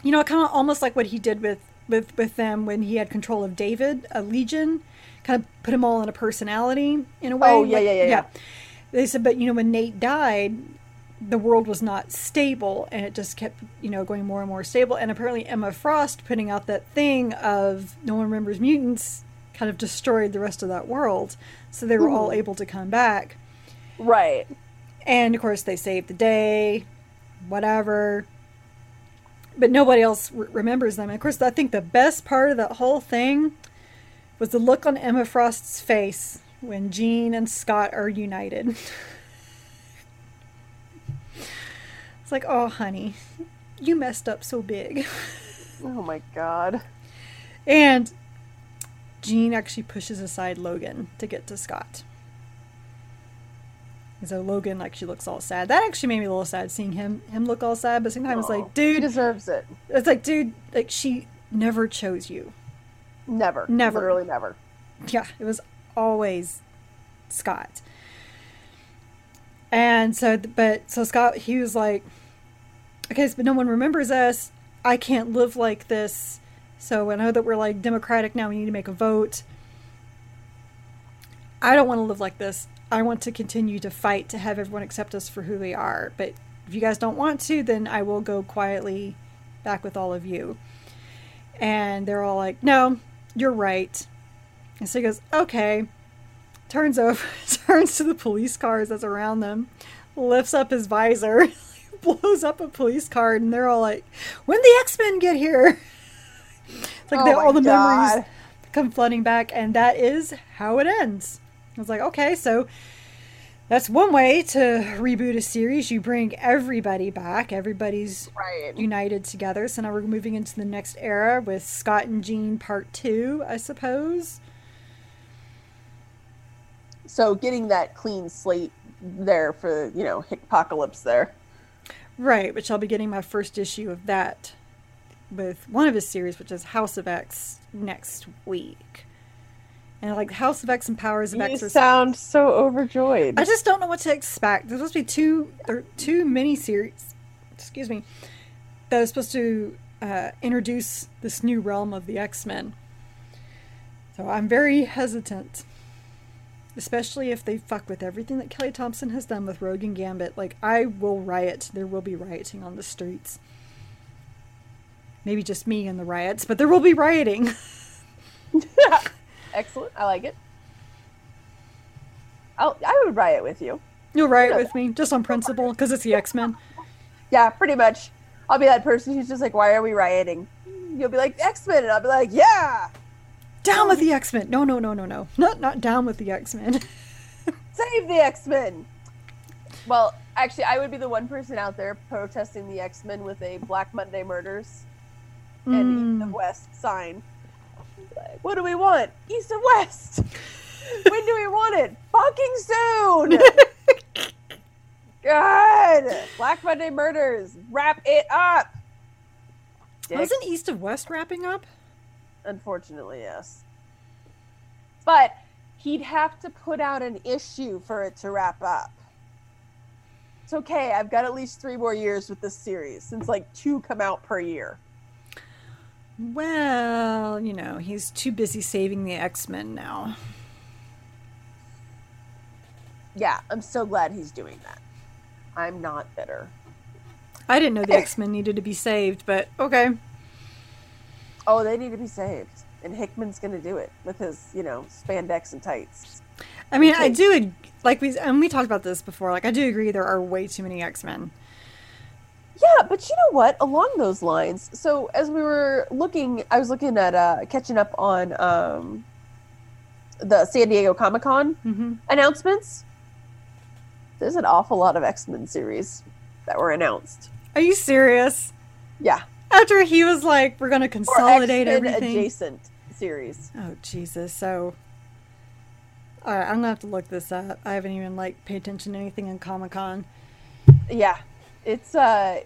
you know, kind of almost like what he did with with with them when he had control of David, a Legion, kind of put him all in a personality in a way. Oh yeah, like, yeah, yeah, yeah. They said, but you know, when Nate died, the world was not stable, and it just kept you know going more and more stable. And apparently, Emma Frost putting out that thing of no one remembers mutants kind of destroyed the rest of that world. So they were Ooh. all able to come back. Right. And of course, they saved the day. Whatever but nobody else re- remembers them. And of course, I think the best part of that whole thing was the look on Emma Frost's face when Jean and Scott are united. it's like, oh, honey, you messed up so big. oh my god. And Jean actually pushes aside Logan to get to Scott. So Logan like she looks all sad. That actually made me a little sad seeing him him look all sad, but sometimes it's like, dude he deserves it. It's like, dude, like she never chose you. Never. Never. Literally never. Yeah, it was always Scott. And so but so Scott he was like Okay, but no one remembers us. I can't live like this. So I know that we're like democratic now, we need to make a vote. I don't want to live like this. I want to continue to fight to have everyone accept us for who we are. But if you guys don't want to, then I will go quietly back with all of you. And they're all like, no, you're right. And so he goes, okay. Turns over, turns to the police cars that's around them, lifts up his visor, blows up a police car, and they're all like, when the X Men get here? It's like oh all the God. memories come flooding back, and that is how it ends. I was like, okay, so that's one way to reboot a series. You bring everybody back, everybody's right. united together. So now we're moving into the next era with Scott and Jean Part Two, I suppose. So getting that clean slate there for you know apocalypse there. Right, which I'll be getting my first issue of that with one of his series, which is House of X, next week and like House of X and Powers of X. You sound so overjoyed. I just don't know what to expect. There's supposed to be two or two mini series. Excuse me. that is supposed to uh, introduce this new realm of the X Men. So I'm very hesitant, especially if they fuck with everything that Kelly Thompson has done with Rogue and Gambit. Like I will riot. There will be rioting on the streets. Maybe just me and the riots, but there will be rioting. Excellent. I like it. I'll, I would riot with you. You'll riot you know with that. me just on principle because it's the X Men. Yeah, pretty much. I'll be that person who's just like, "Why are we rioting?" You'll be like, "X Men," and I'll be like, "Yeah." Down with the X Men. No, no, no, no, no. Not not down with the X Men. Save the X Men. Well, actually, I would be the one person out there protesting the X Men with a Black Monday murders mm. and the West sign. Like, what do we want? East and West. when do we want it? Fucking soon. God. Black Monday Murders. Wrap it up. Dick. Wasn't East of West wrapping up? Unfortunately, yes. But he'd have to put out an issue for it to wrap up. It's okay. I've got at least three more years with this series since like two come out per year. Well, you know, he's too busy saving the X Men now. Yeah, I'm so glad he's doing that. I'm not bitter. I didn't know the X Men needed to be saved, but okay. Oh, they need to be saved. And Hickman's going to do it with his, you know, spandex and tights. I mean, I do like we and we talked about this before. Like, I do agree there are way too many X Men. Yeah, but you know what? Along those lines, so as we were looking, I was looking at uh, catching up on um, the San Diego Comic Con Mm-hmm. announcements. There's an awful lot of X Men series that were announced. Are you serious? Yeah, After he was like, "We're going to consolidate everything." adjacent series. Oh Jesus! So, all right, I'm gonna have to look this up. I haven't even like paid attention to anything in Comic Con. Yeah, it's. uh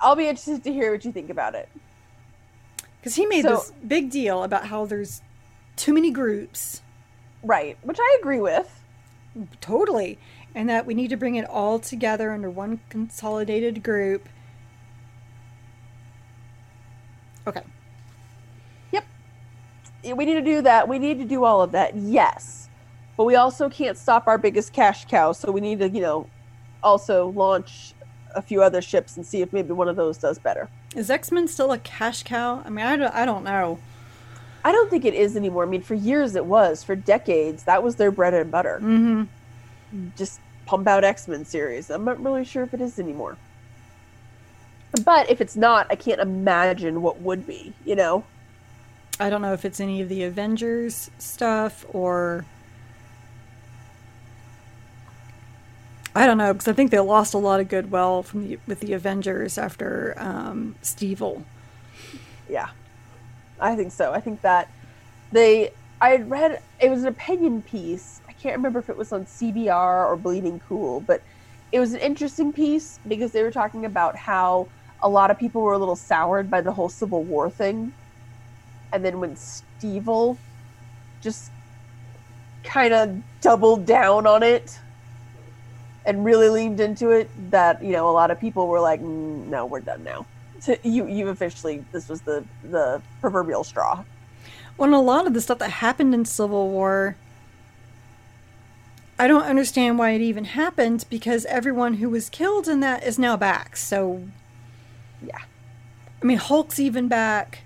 I'll be interested to hear what you think about it. Because he made So- this big deal about how there's too many groups, Right, which I agree with. totally, and that we need to bring it all together under one consolidated group. Okay. Yep. We need to do that. We need to do all of that. Yes. But we also can't stop our biggest cash cow. So we need to, you know, also launch a few other ships and see if maybe one of those does better. Is X Men still a cash cow? I mean, I don't, I don't know. I don't think it is anymore. I mean, for years it was. For decades, that was their bread and butter. Mm-hmm. Just pump out X Men series. I'm not really sure if it is anymore. But if it's not, I can't imagine what would be, you know? I don't know if it's any of the Avengers stuff or. I don't know because I think they lost a lot of goodwill from the, with the Avengers after um, Stevel. Yeah, I think so. I think that they, I had read, it was an opinion piece. I can't remember if it was on CBR or Bleeding Cool, but it was an interesting piece because they were talking about how a lot of people were a little soured by the whole Civil War thing. And then when Stevel just kind of doubled down on it and really leaned into it, that, you know, a lot of people were like, "Mm, no, we're done now to you you officially this was the the proverbial straw Well, a lot of the stuff that happened in Civil War, I don't understand why it even happened because everyone who was killed in that is now back. So, yeah I mean, Hulk's even back.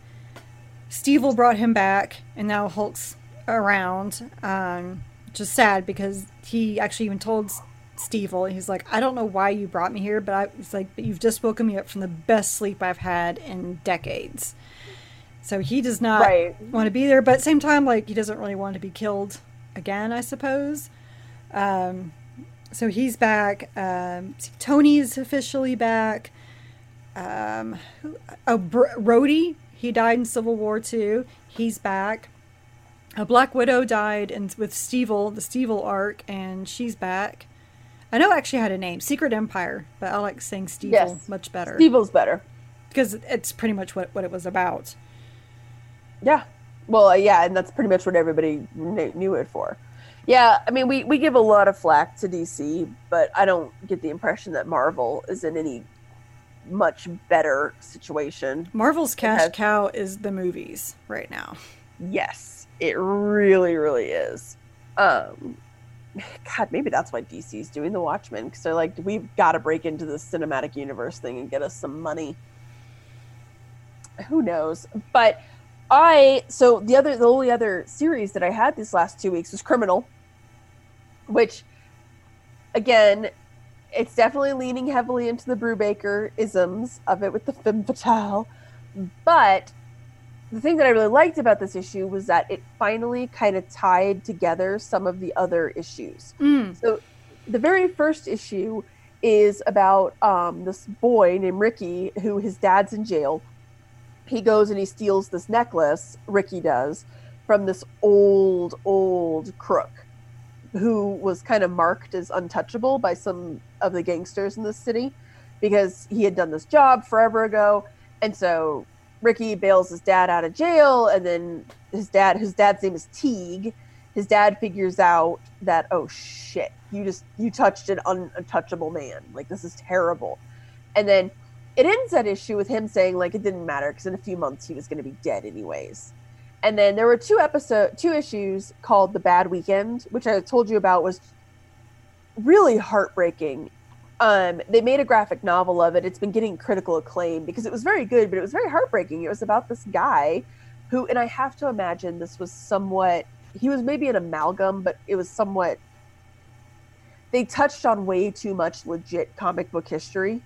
Stevel brought him back, and now Hulk's around. Um, which is sad because he actually even told Stevel, he's like, I don't know why you brought me here, but I was like, but you've just woken me up from the best sleep I've had in decades. So he does not Right. want to be there, but at the same time, like he doesn't really want to be killed again, I suppose. Um, so he's back. Um, Tony's officially back. Um, oh, Br- Rhodey, he died in Civil War too. He's back. A Black Widow died in, with Stevel, the Stevel arc, and she's back. I know it actually had a name, Secret Empire, but I like saying Stevel Yes. much better Stevel's better because it's pretty much what, what it was about. yeah well uh, yeah and that's pretty much what everybody kn- knew it for yeah i mean we we give a lot of flack to dc but i don't get the impression that marvel is in any much better situation Marvel's cash has- cow is the movies right now. yes it really really is um god maybe that's why dc's doing the watchmen because they're like we've got to break into the cinematic universe thing and get us some money. Who knows? But i so the other the only other series that i had these last two weeks was criminal which again it's definitely leaning heavily into the brubaker isms of it with the femme fatale but the thing that I really liked about this issue was that it finally kind of tied together some of the other issues. Mm. So, the very first issue is about um, this boy named Ricky, who his dad's in jail. He goes and he steals this necklace, Ricky does, from this old, old crook who was kind of marked as untouchable by some of the gangsters in the city because he had done this job forever ago. And so Ricky bails his dad out of jail, and then his dad, his dad's name is Teeg, his dad figures out that oh shit, you just you touched an untouchable man. Like this is terrible. And then it ends that issue with him saying like it didn't matter because in a few months he was going to be dead anyways. And then there were two episode two issues called The Bad Weekend, which I told you about was really heartbreaking. Um, they made a graphic novel of it. It's been getting critical acclaim because it was very good, but it was very heartbreaking. It was about this guy who, and I have to imagine this was somewhat, he was maybe an amalgam, but it was somewhat, they touched on way too much legit comic book history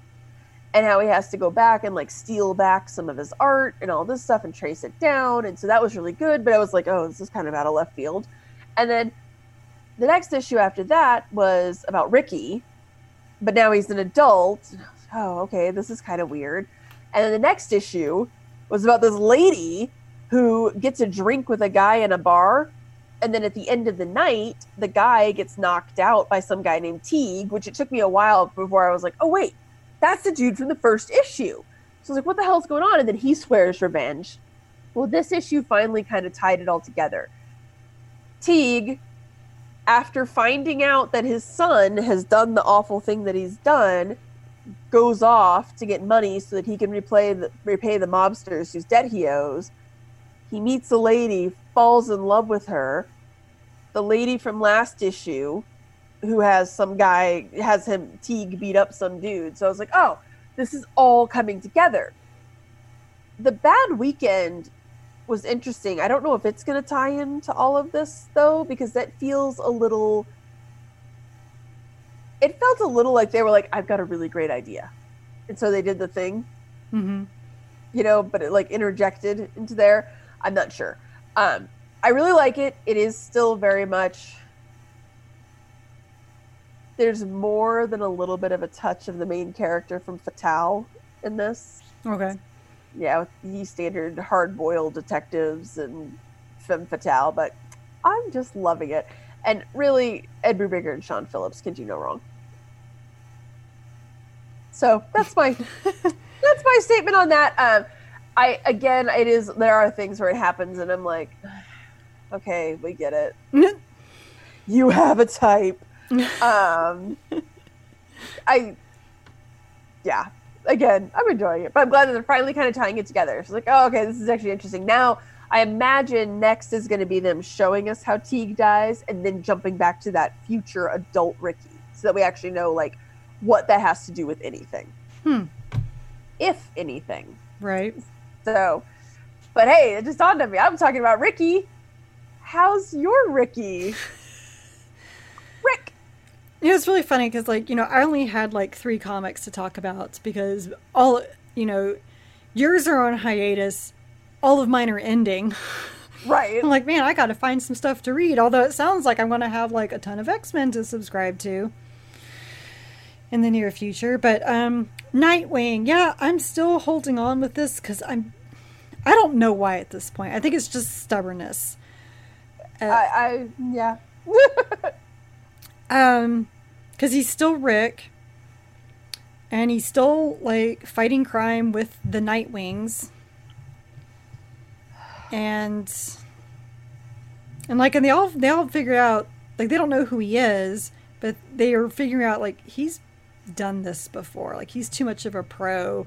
and how he has to go back and like steal back some of his art and all this stuff and trace it down. And so that was really good, but I was like, oh, this is kind of out of left field. And then the next issue after that was about Ricky, but now he's an adult. Oh, okay, this is kind of weird. And then the next issue was about this lady who gets a drink with a guy in a bar. And then at the end of the night, the guy gets knocked out by some guy named Teeg, which it took me a while before I was like, oh, wait, that's the dude from the first issue. So I was like, what the hell's going on? And then he swears revenge. Well, this issue finally kind of tied it all together. Teeg after finding out that his son has done the awful thing that he's done, goes off to get money so that he can repay the, repay the mobsters whose debt he owes. He meets a lady, falls in love with her. The lady from last issue, who has some guy, has him Teeg beat up some dude. So I was like, oh, this is all coming together. The bad weekend was interesting. I don't know if it's going to tie into all of this though, because that feels a little. It felt a little like they were like, "I've got a really great idea," and so they did the thing. Mm-hmm. You know, but it like interjected into there. I'm not sure. Um, I really like it. It is still very much. There's more than a little bit of a touch of the main character from Fatale in this. Okay yeah, with the standard hard boiled detectives and femme fatale, but I'm just loving it. And really, Ed Brubaker and Sean Phillips can do no wrong. So that's my that's my statement on that. Um, I again, it is there are things where it happens, and I'm like, okay, we get it. you have a type. Um, I yeah, again, I'm enjoying it, but I'm glad that they're finally kind of tying it together. It's like, oh, okay, this is actually interesting. Now, I imagine next is going to be them showing us how Teeg dies, and then jumping back to that future adult Ricky, so that we actually know like what that has to do with anything, hmm. if anything. Right. So, but hey, it just dawned on me. I'm talking about Ricky. How's your Ricky? It was really funny because, like, you know, I only had like three comics to talk about because all, you know, yours are on hiatus, all of mine are ending. Right. I'm like, man, I got to find some stuff to read. Although it sounds like I'm going to have like a ton of X Men to subscribe to in the near future. But um, Nightwing, yeah, I'm still holding on with this because I'm. I don't know why at this point. I think it's just stubbornness. Uh, I, I yeah. um, because he's still Rick, and he's still like fighting crime with the Nightwings, and and like and they all they all figure out like they don't know who he is, but they are figuring out like he's done this before, like he's too much of a pro,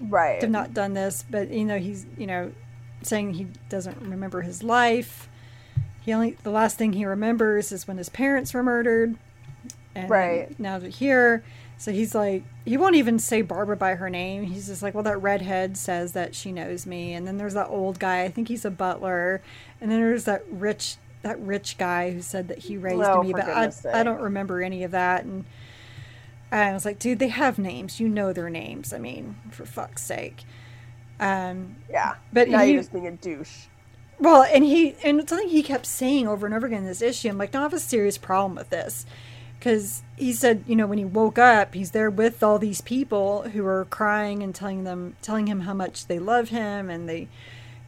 right? To have not done this, but you know he's you know saying he doesn't remember his life. He only the last thing he remembers is when his parents were murdered and right now to here so he's like he won't even say barbara by her name he's just like well that redhead says that she knows me and then there's that old guy i think he's a butler and then there's that rich that rich guy who said that he raised oh, me but I, I don't remember any of that and I was like, dude, they have names. You know their names. I mean, for fuck's sake. Um, yeah. But now he, you're just being a douche. Well, and he and something he kept saying over and over again in this issue. I'm like, no, I have a serious problem with this because he said you know when he woke up he's there with all these people who are crying and telling them telling him how much they love him and they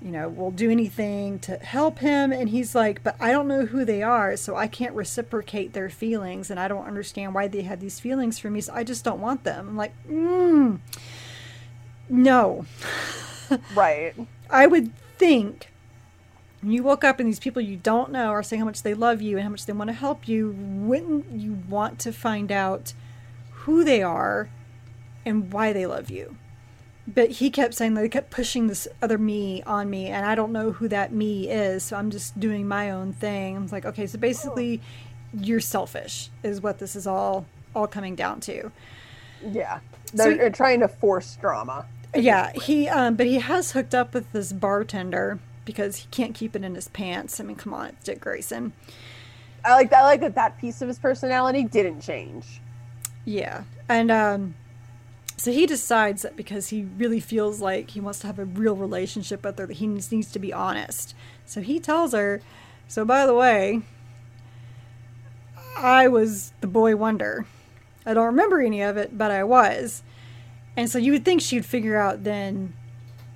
you know will do anything to help him. And he's like but i don't know who they are so i can't reciprocate their feelings and i don't understand why they had these feelings for me so i just don't want them. I'm like mm, no. Right. I would think when you woke up and these people you don't know are saying how much they love you and how much they want to help you, wouldn't you want to find out who they are and why they love you? But he kept saying that they kept pushing this other me on me, and I don't know who that me is, so I'm just doing my own thing. I'm like, okay, so basically, you're selfish, is what this is all all coming down to. Yeah, they're, they're trying to force drama. Yeah, he um, but he has hooked up with this bartender because he can't keep it in his pants. I mean, come on, it's Dick Grayson. I like I like that that piece of his personality didn't change. Yeah, and um, so he decides that because he really feels like he wants to have a real relationship with her, that he needs, needs to be honest. So he tells her, "So by the way, I was the boy wonder. I don't remember any of it, but I was." And so you would think she'd figure out then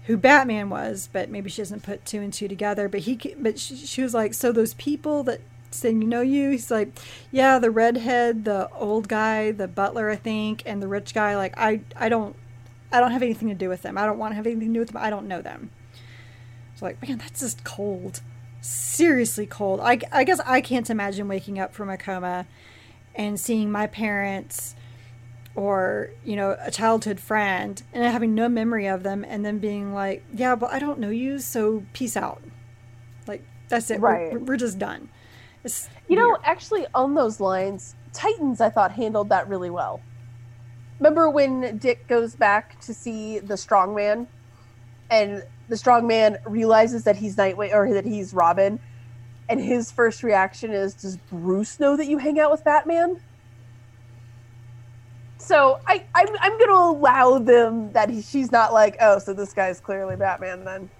who Batman was, but maybe she doesn't put two and two together. But he, but she, she was like, so those people that saying, you know you? He's like, yeah, the redhead, the old guy, the butler, I think, and the rich guy. Like, I, I don't, I don't have anything to do with them. I don't want to have anything to do with them. I don't know them. It's like, man, that's just cold. Seriously cold. I, I guess I can't imagine waking up from a coma and seeing my parents or you know a childhood friend and having no memory of them and then being like yeah but i don't know you so peace out. Like that's it. Right. we're, we're just done. It's you weird. know actually on those lines titans i thought handled that really well. Remember when dick goes back to see the strong man and the strong man realizes that he's nightwing or that he's robin and his first reaction is does bruce know that you hang out with batman so I, I'm, I'm going to allow them that he, she's not like, oh, so this guy's clearly Batman. Then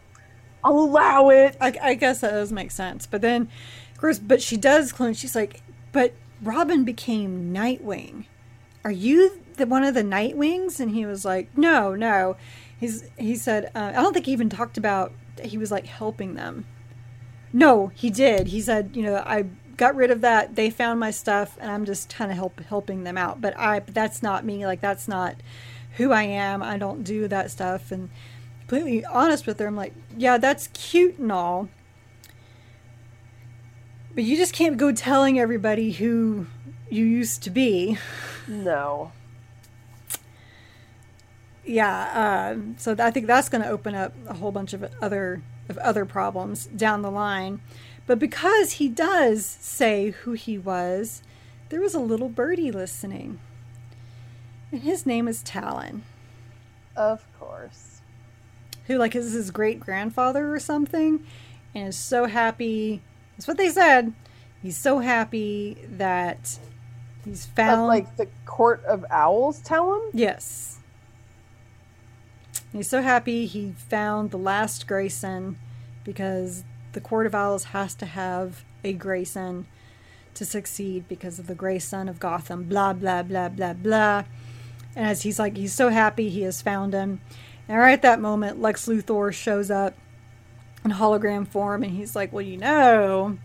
I'll allow it. I, I guess that does make sense. But then, of course, but she does clone. She's like, but Robin became Nightwing. Are you the one of the Nightwings? And he was like, no, no. He's he said, uh, I don't think he even talked about. He was like helping them. No, he did. He said, you know, I got rid of that. They found my stuff, and I'm just kind of help helping them out. But I, but that's not me. Like that's not who I am. I don't do that stuff. And completely honest with her, I'm like, yeah, that's cute and all, but you just can't go telling everybody who you used to be. No. Yeah. Uh, so I think that's going to open up a whole bunch of other of other problems down the line. But because he does say who he was, there was a little birdie listening. And his name is Talon. Of course. Who, like, is his great grandfather or something, and is so happy. That's what they said. He's so happy that he's found. like the Court of Owls Talon? him? Yes. He's so happy he found the last Grayson because the Court of Owls has to have a Grayson to succeed because of the gray son of Gotham, blah, blah, blah, blah, blah. And as he's like, he's so happy he has found him. And right at that moment, Lex Luthor shows up in hologram form and he's like, Well, you know,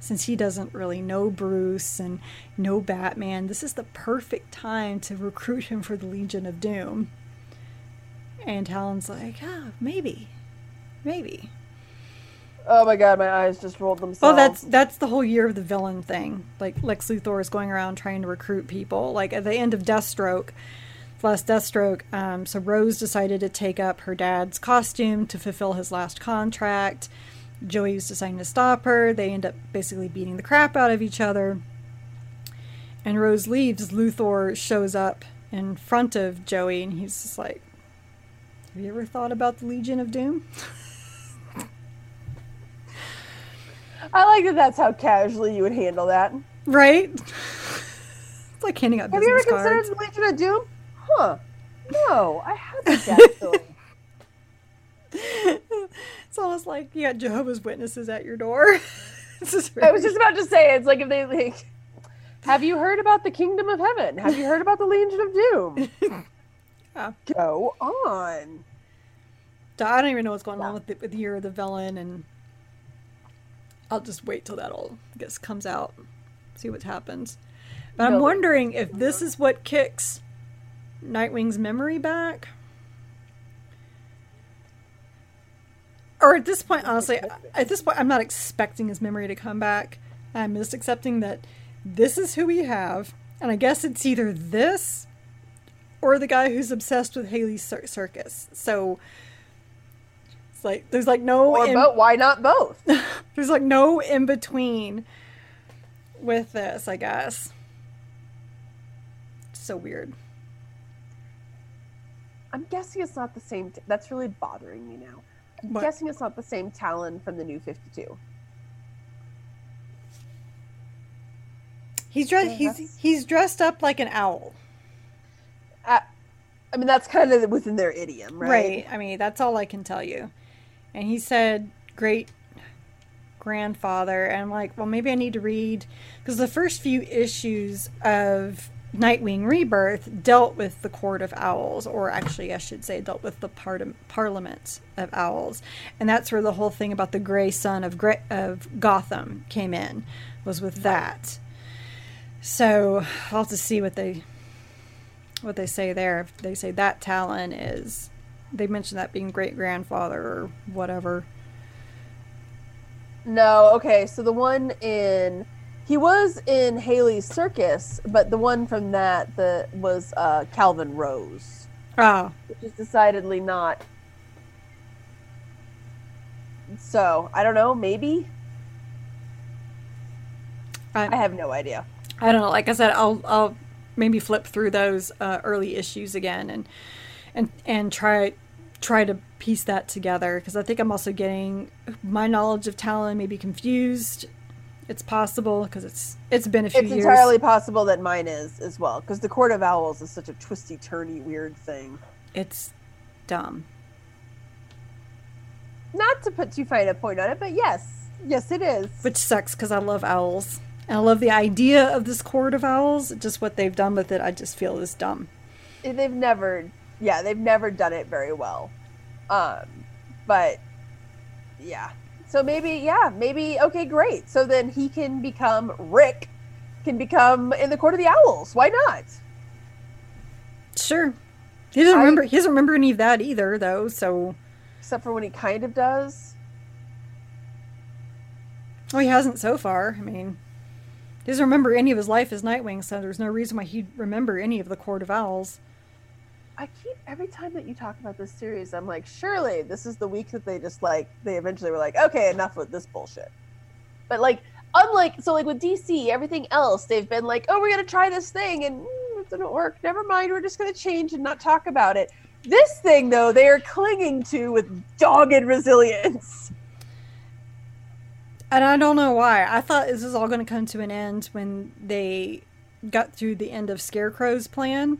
since he doesn't really know Bruce and know Batman, this is the perfect time to recruit him for the Legion of Doom. And Talon's like, Oh, maybe. Maybe. Oh my god, my eyes just rolled themselves. Oh, that's that's the whole year of the villain thing. Like Lex Luthor is going around trying to recruit people. Like at the end of Deathstroke, last Deathstroke, um, so Rose decided to take up her dad's costume to fulfill his last contract. Joey was deciding to stop her. They end up basically beating the crap out of each other. And Rose leaves. Luthor shows up in front of Joey, and he's just like, "Have you ever thought about the Legion of Doom?" I like that. That's how casually you would handle that. Right. it's like handing out. Have you ever cards. considered Legion of Doom? Huh? No, I haven't actually. it's almost like you got Jehovah's Witnesses at your door. really... I was just about to say it's like if they like. Have you heard about the Kingdom of Heaven? Have you heard about the Legion of Doom? yeah. Go on. I don't even know what's going yeah. on with the, with the year of the villain and I'll just wait till that all I guess comes out, see what happens. But I'm wondering if this is what kicks Nightwing's memory back. or at this point, honestly, at this point, I'm not expecting his memory to come back. I'm just accepting that this is who we have, and I guess it's either this or the guy who's obsessed with Haly's cir- circus. So it's like there's like no Or in- both? Why not both? there's like no in between with this. I guess. So weird. I'm guessing it's not the same. T- that's really bothering me now. I'm What? guessing it's not the same Talon from the New Fifty Two. He's dressed. Yeah, he's he's dressed up like an owl. I, I mean, that's kind of within their idiom, right? Right. I mean, that's all I can tell you. And he said, great grandfather. And I'm like, well, maybe I need to read. Because the first few issues of Nightwing Rebirth dealt with the Court of Owls, or actually, I should say, dealt with the part- Parliament of Owls. And that's where the whole thing about the gray son of, Gra- of Gotham came in, was with that. So I'll have to see what they what they say there. If they say that Talon is, they mentioned that being great grandfather or whatever. No, okay. So the one in he was in Haly's Circus, but the one from that the was uh, Calvin Rose, Oh, which is decidedly not. So I don't know. Maybe I I, have no idea. I don't know. Like I said, I'll I'll maybe flip through those uh, early issues again and and and try try to piece that together because I think I'm also getting my knowledge of Talon may be confused. It's possible because it's it's been a few It's years. entirely possible that mine is as well, because the Court of Owls is such a twisty, turny, weird thing. It's dumb. Not to put too fine a point on it, but yes, yes, it is. which sucks because I love owls and I love the idea of this court of owls. Just what they've done with it, I just feel is dumb. they've never yeah they've never done it very well um but yeah so maybe yeah maybe okay great so then he can become ric can become in the court of the owls why not Sure, he doesn't I- remember. He doesn't remember any of that either, though. So, except for when he kind of does well, he hasn't so far. I mean, he doesn't remember any of his life as Nightwing, so there's no reason why he'd remember any of the court of owls. I keep every time that you talk about this series i'm like surely this is the week that they just like they eventually were like okay enough with this bullshit but like unlike so like with dc everything else they've been like oh we're gonna try this thing and mm, it didn't work never mind we're just gonna change and not talk about it this thing though they are clinging to with dogged resilience And I don't know why. I thought this was all going to come to an end when they got through the end of Scarecrow's plan.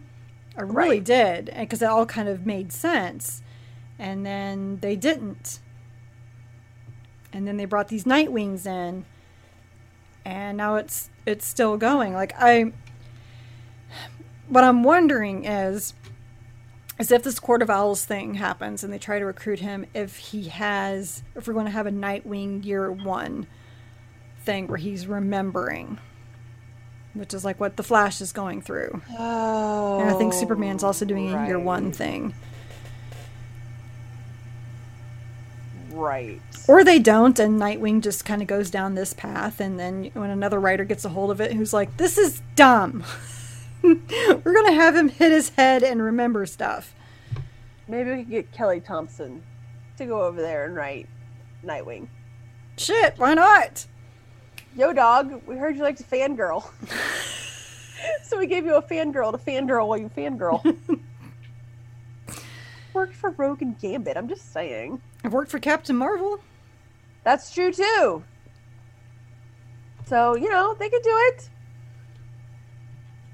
I really Right. did, because it all kind of made sense. And then they didn't. And then they brought these Nightwings in, and now it's it's still going. Like I, what I'm wondering is, is if this Court of Owls thing happens and they try to recruit him, if he has, if we're going to have a Nightwing year one thing where he's remembering, which is like what the Flash is going through. oh And I think Superman's also doing a year one oh, thing. right Or they don't, and Nightwing just kind of goes down this path, and then when another writer gets a hold of it, who's like, "This is dumb," we're gonna have him hit his head and remember stuff. maybe we could get kelly thompson to go over there and write nightwing Shit, why not? Yo, dog, we heard you like to fangirl. so we gave you a fangirl to fangirl while you fangirl. Worked for Rogue and Gambit, I'm just saying. I've worked for Captain Marvel. That's true too. So, you know, they could do it.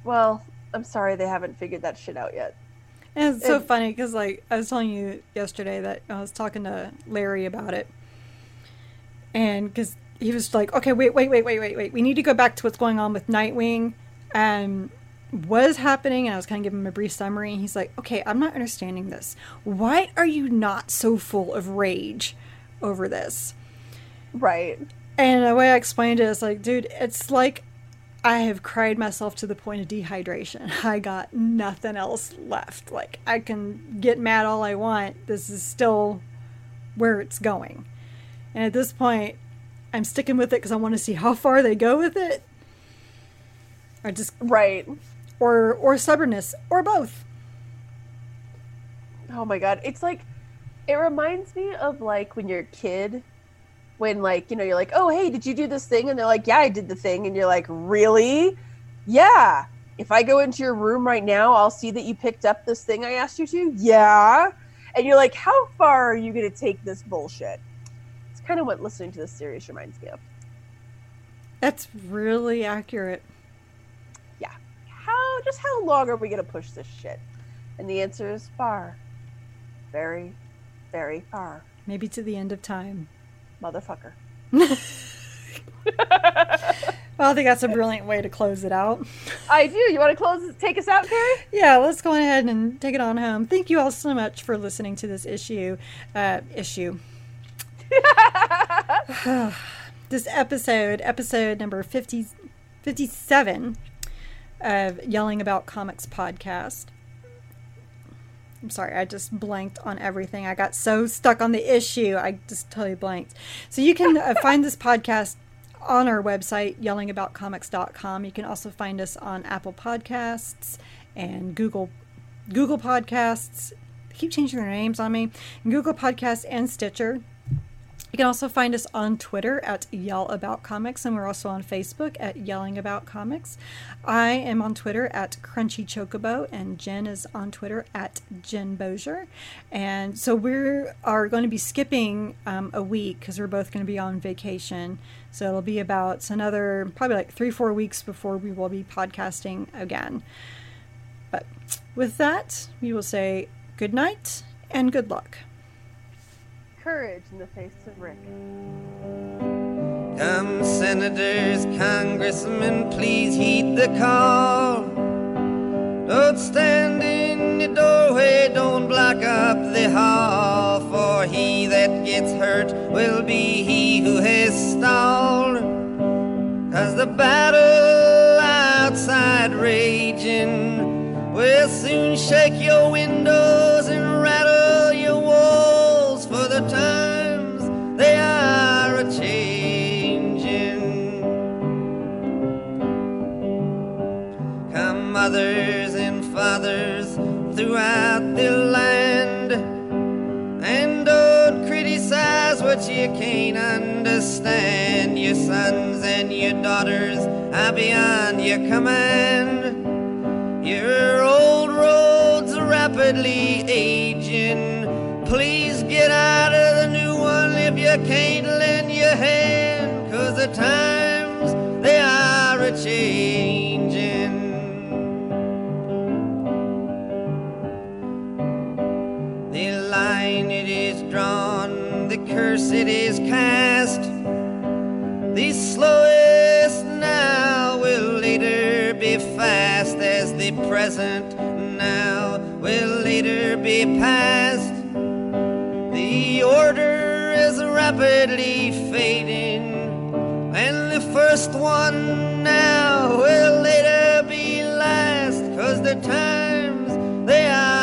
Well, I'm sorry they haven't figured that shit out yet. And it's so It- funny because, like, I was telling you yesterday that I was talking to Larry about it, and because he was like, "Okay, wait, wait, wait, wait, wait, wait. We need to go back to what's going on with Nightwing and what is happening." And I was kind of giving him a brief summary. And he's like, "Okay, I'm not understanding this. Why are you not so full of rage over this?" Right. And the way I explained it is like, dude, it's like I have cried myself to the point of dehydration. I got nothing else left. Like I can get mad all I want. This is still where it's going. And at this point, I'm sticking with it because I want to see how far they go with it. Or just right. Or or stubbornness or both. Oh my god, it's like it reminds me of like when you're a kid when like, you know, you're like, "Oh, hey, did you do this thing?" and they're like, "Yeah, I did the thing." And you're like, "Really?" "Yeah." If I go into your room right now, I'll see that you picked up this thing I asked you to. Yeah. And you're like, "How far are you going to take this bullshit?" Kind of what listening to this series reminds me of. That's really accurate. Yeah. How just how long are we to push this shit? And the answer is far. Very very far. Maybe to the end of time. Motherfucker. well, I think that's a brilliant way to close it out. I do. You want to close, take us out, Carrie? Yeah, let's go ahead and take it on home. Thank you all so much for listening to this issue. Uh, issue. this episode, episode number 50, 57 of Yelling About Comics podcast. I'm sorry, I just blanked on everything. I got so stuck on the issue, I just totally blanked. So you can uh, find this podcast on our website, yellingaboutcomics.com. You can also find us on Apple Podcasts and Google Google Podcasts. Keep changing their names on me. Google Podcasts and Stitcher. You can also find us on Twitter at Yell About Comics, and we're also on Facebook at Yelling About Comics. I am on Twitter at Crunchy Chocobo, and Jen is on Twitter at Jen Bozier. And so we are going to be skipping um, a week because we're both going to be on vacation. So it'll be about another probably like three, four weeks before we will be podcasting again. But with that, we will say good night and good luck courage in the face of Rick. Come, senators, congressmen, please heed the call. Don't stand in the doorway, don't block up the hall, for he that gets hurt will be he who has stalled. Cause the battle outside raging will soon shake your windows mothers and fathers throughout the land, and don't criticize what you can't understand. Your sons and your daughters are beyond your command. Your old roads are rapidly aging. Please get out of the new one if you can't lend your hand, cause the times curse cast. The slowest now will later be fast, as the present now will later be past. The order is rapidly fading, and the first one now will later be last, cause the times they are.